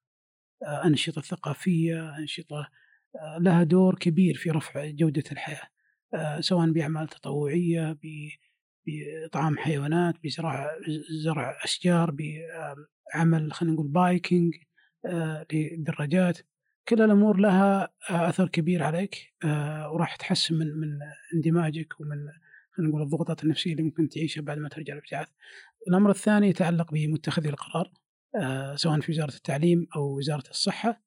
آه، أنشطة ثقافية أنشطة آه، لها دور كبير في رفع جودة الحياة. سواء بأعمال تطوعية بإطعام حيوانات بزراعة زرع أشجار بعمل خلينا نقول بايكنج آه، للدراجات كل الأمور لها آه، أثر كبير عليك آه، وراح تحسن من من اندماجك ومن خلينا نقول الضغوطات النفسية اللي ممكن تعيشها بعد ما ترجع الابتعاث. الأمر الثاني يتعلق بمتخذي القرار سواء في وزارة التعليم أو وزارة الصحة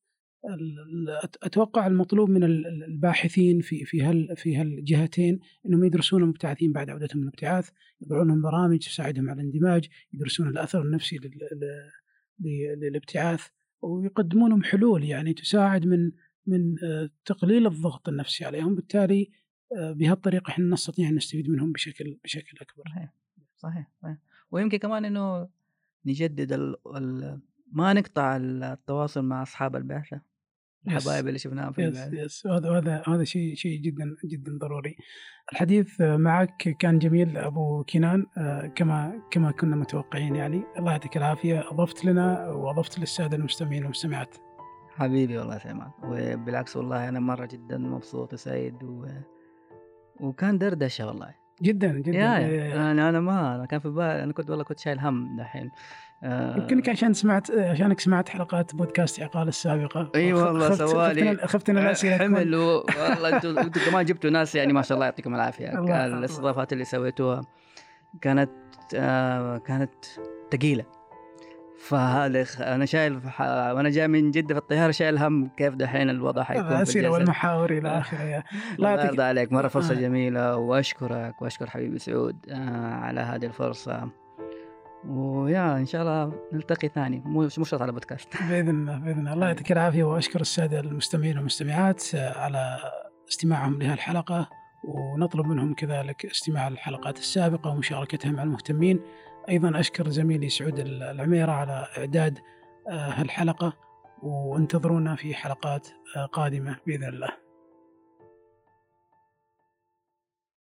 أتوقع المطلوب من الباحثين في في هال في هالجهتين إنهم يدرسون المبتعثين بعد عودتهم من الابتعاث، يضعون لهم برامج تساعدهم على الاندماج، يدرسون الأثر النفسي للابتعاث ويقدمون لهم حلول يعني تساعد من من آه، تقليل الضغط النفسي عليهم، بالتالي آه، بهالطريقة إحنا نستطيع أن نستفيد منهم بشكل بشكل أكبر. صحيح صحيح. ويمكن كمان إنه نجدد. ال... ما نقطع التواصل مع أصحاب البعثه الحبايب اللي شفناهم في يس يس. هذا هذا هذا شيء شيء جدا جدا ضروري. الحديث معك كان جميل أبو كنان. آه، كما كما كنا متوقعين يعني. الله يعطيك العافية. أضفت لنا وأضفت للسادة المستمعين والمستمعات. حبيبي والله سيمان وبالعكس والله أنا مرة جدا مبسوط وسعيد و... وكان دردشة والله. جدا جدا. يا يا. أنا أنا ما أنا كان في بالي أنا كنت والله كنت شايل هم دحين. يمكنك عشان سمعت عشانك سمعت حلقات بودكاست عقال السابقة. إي والله سوالي. خفت ان الأسئلة حمل والله أنتم (laughs) كمان جبتوا ناس يعني ما شاء الله يعطيكم العافية. الاستضافات اللي سويتوها كانت آه كانت ثقيلة. فهذا أنا شايل وأنا جاي من جدة في الطيارة شايل هم كيف دحين الوضع حيكون الأسئلة والمحاور إلى آخره. (laughs) الله يرضى عليك. مرة فرصة آه. جميلة. وأشكرك وأشكر حبيبي سعود آه على هذه الفرصة. ويا إن شاء الله نلتقي ثاني مو شرط على بودكاست (laughs) بإذن الله بإذن الله. الله يعطيك العافية وأشكر السادة المستمعين والمستمعات على استماعهم لهالحلقة ونطلب منهم كذلك استماع الحلقات السابقة ومشاركتها مع المهتمين. أيضا أشكر زميلي سعود العميرة على إعداد آه، هالحلقة وانتظرونا في حلقات آه، قادمة بإذن الله.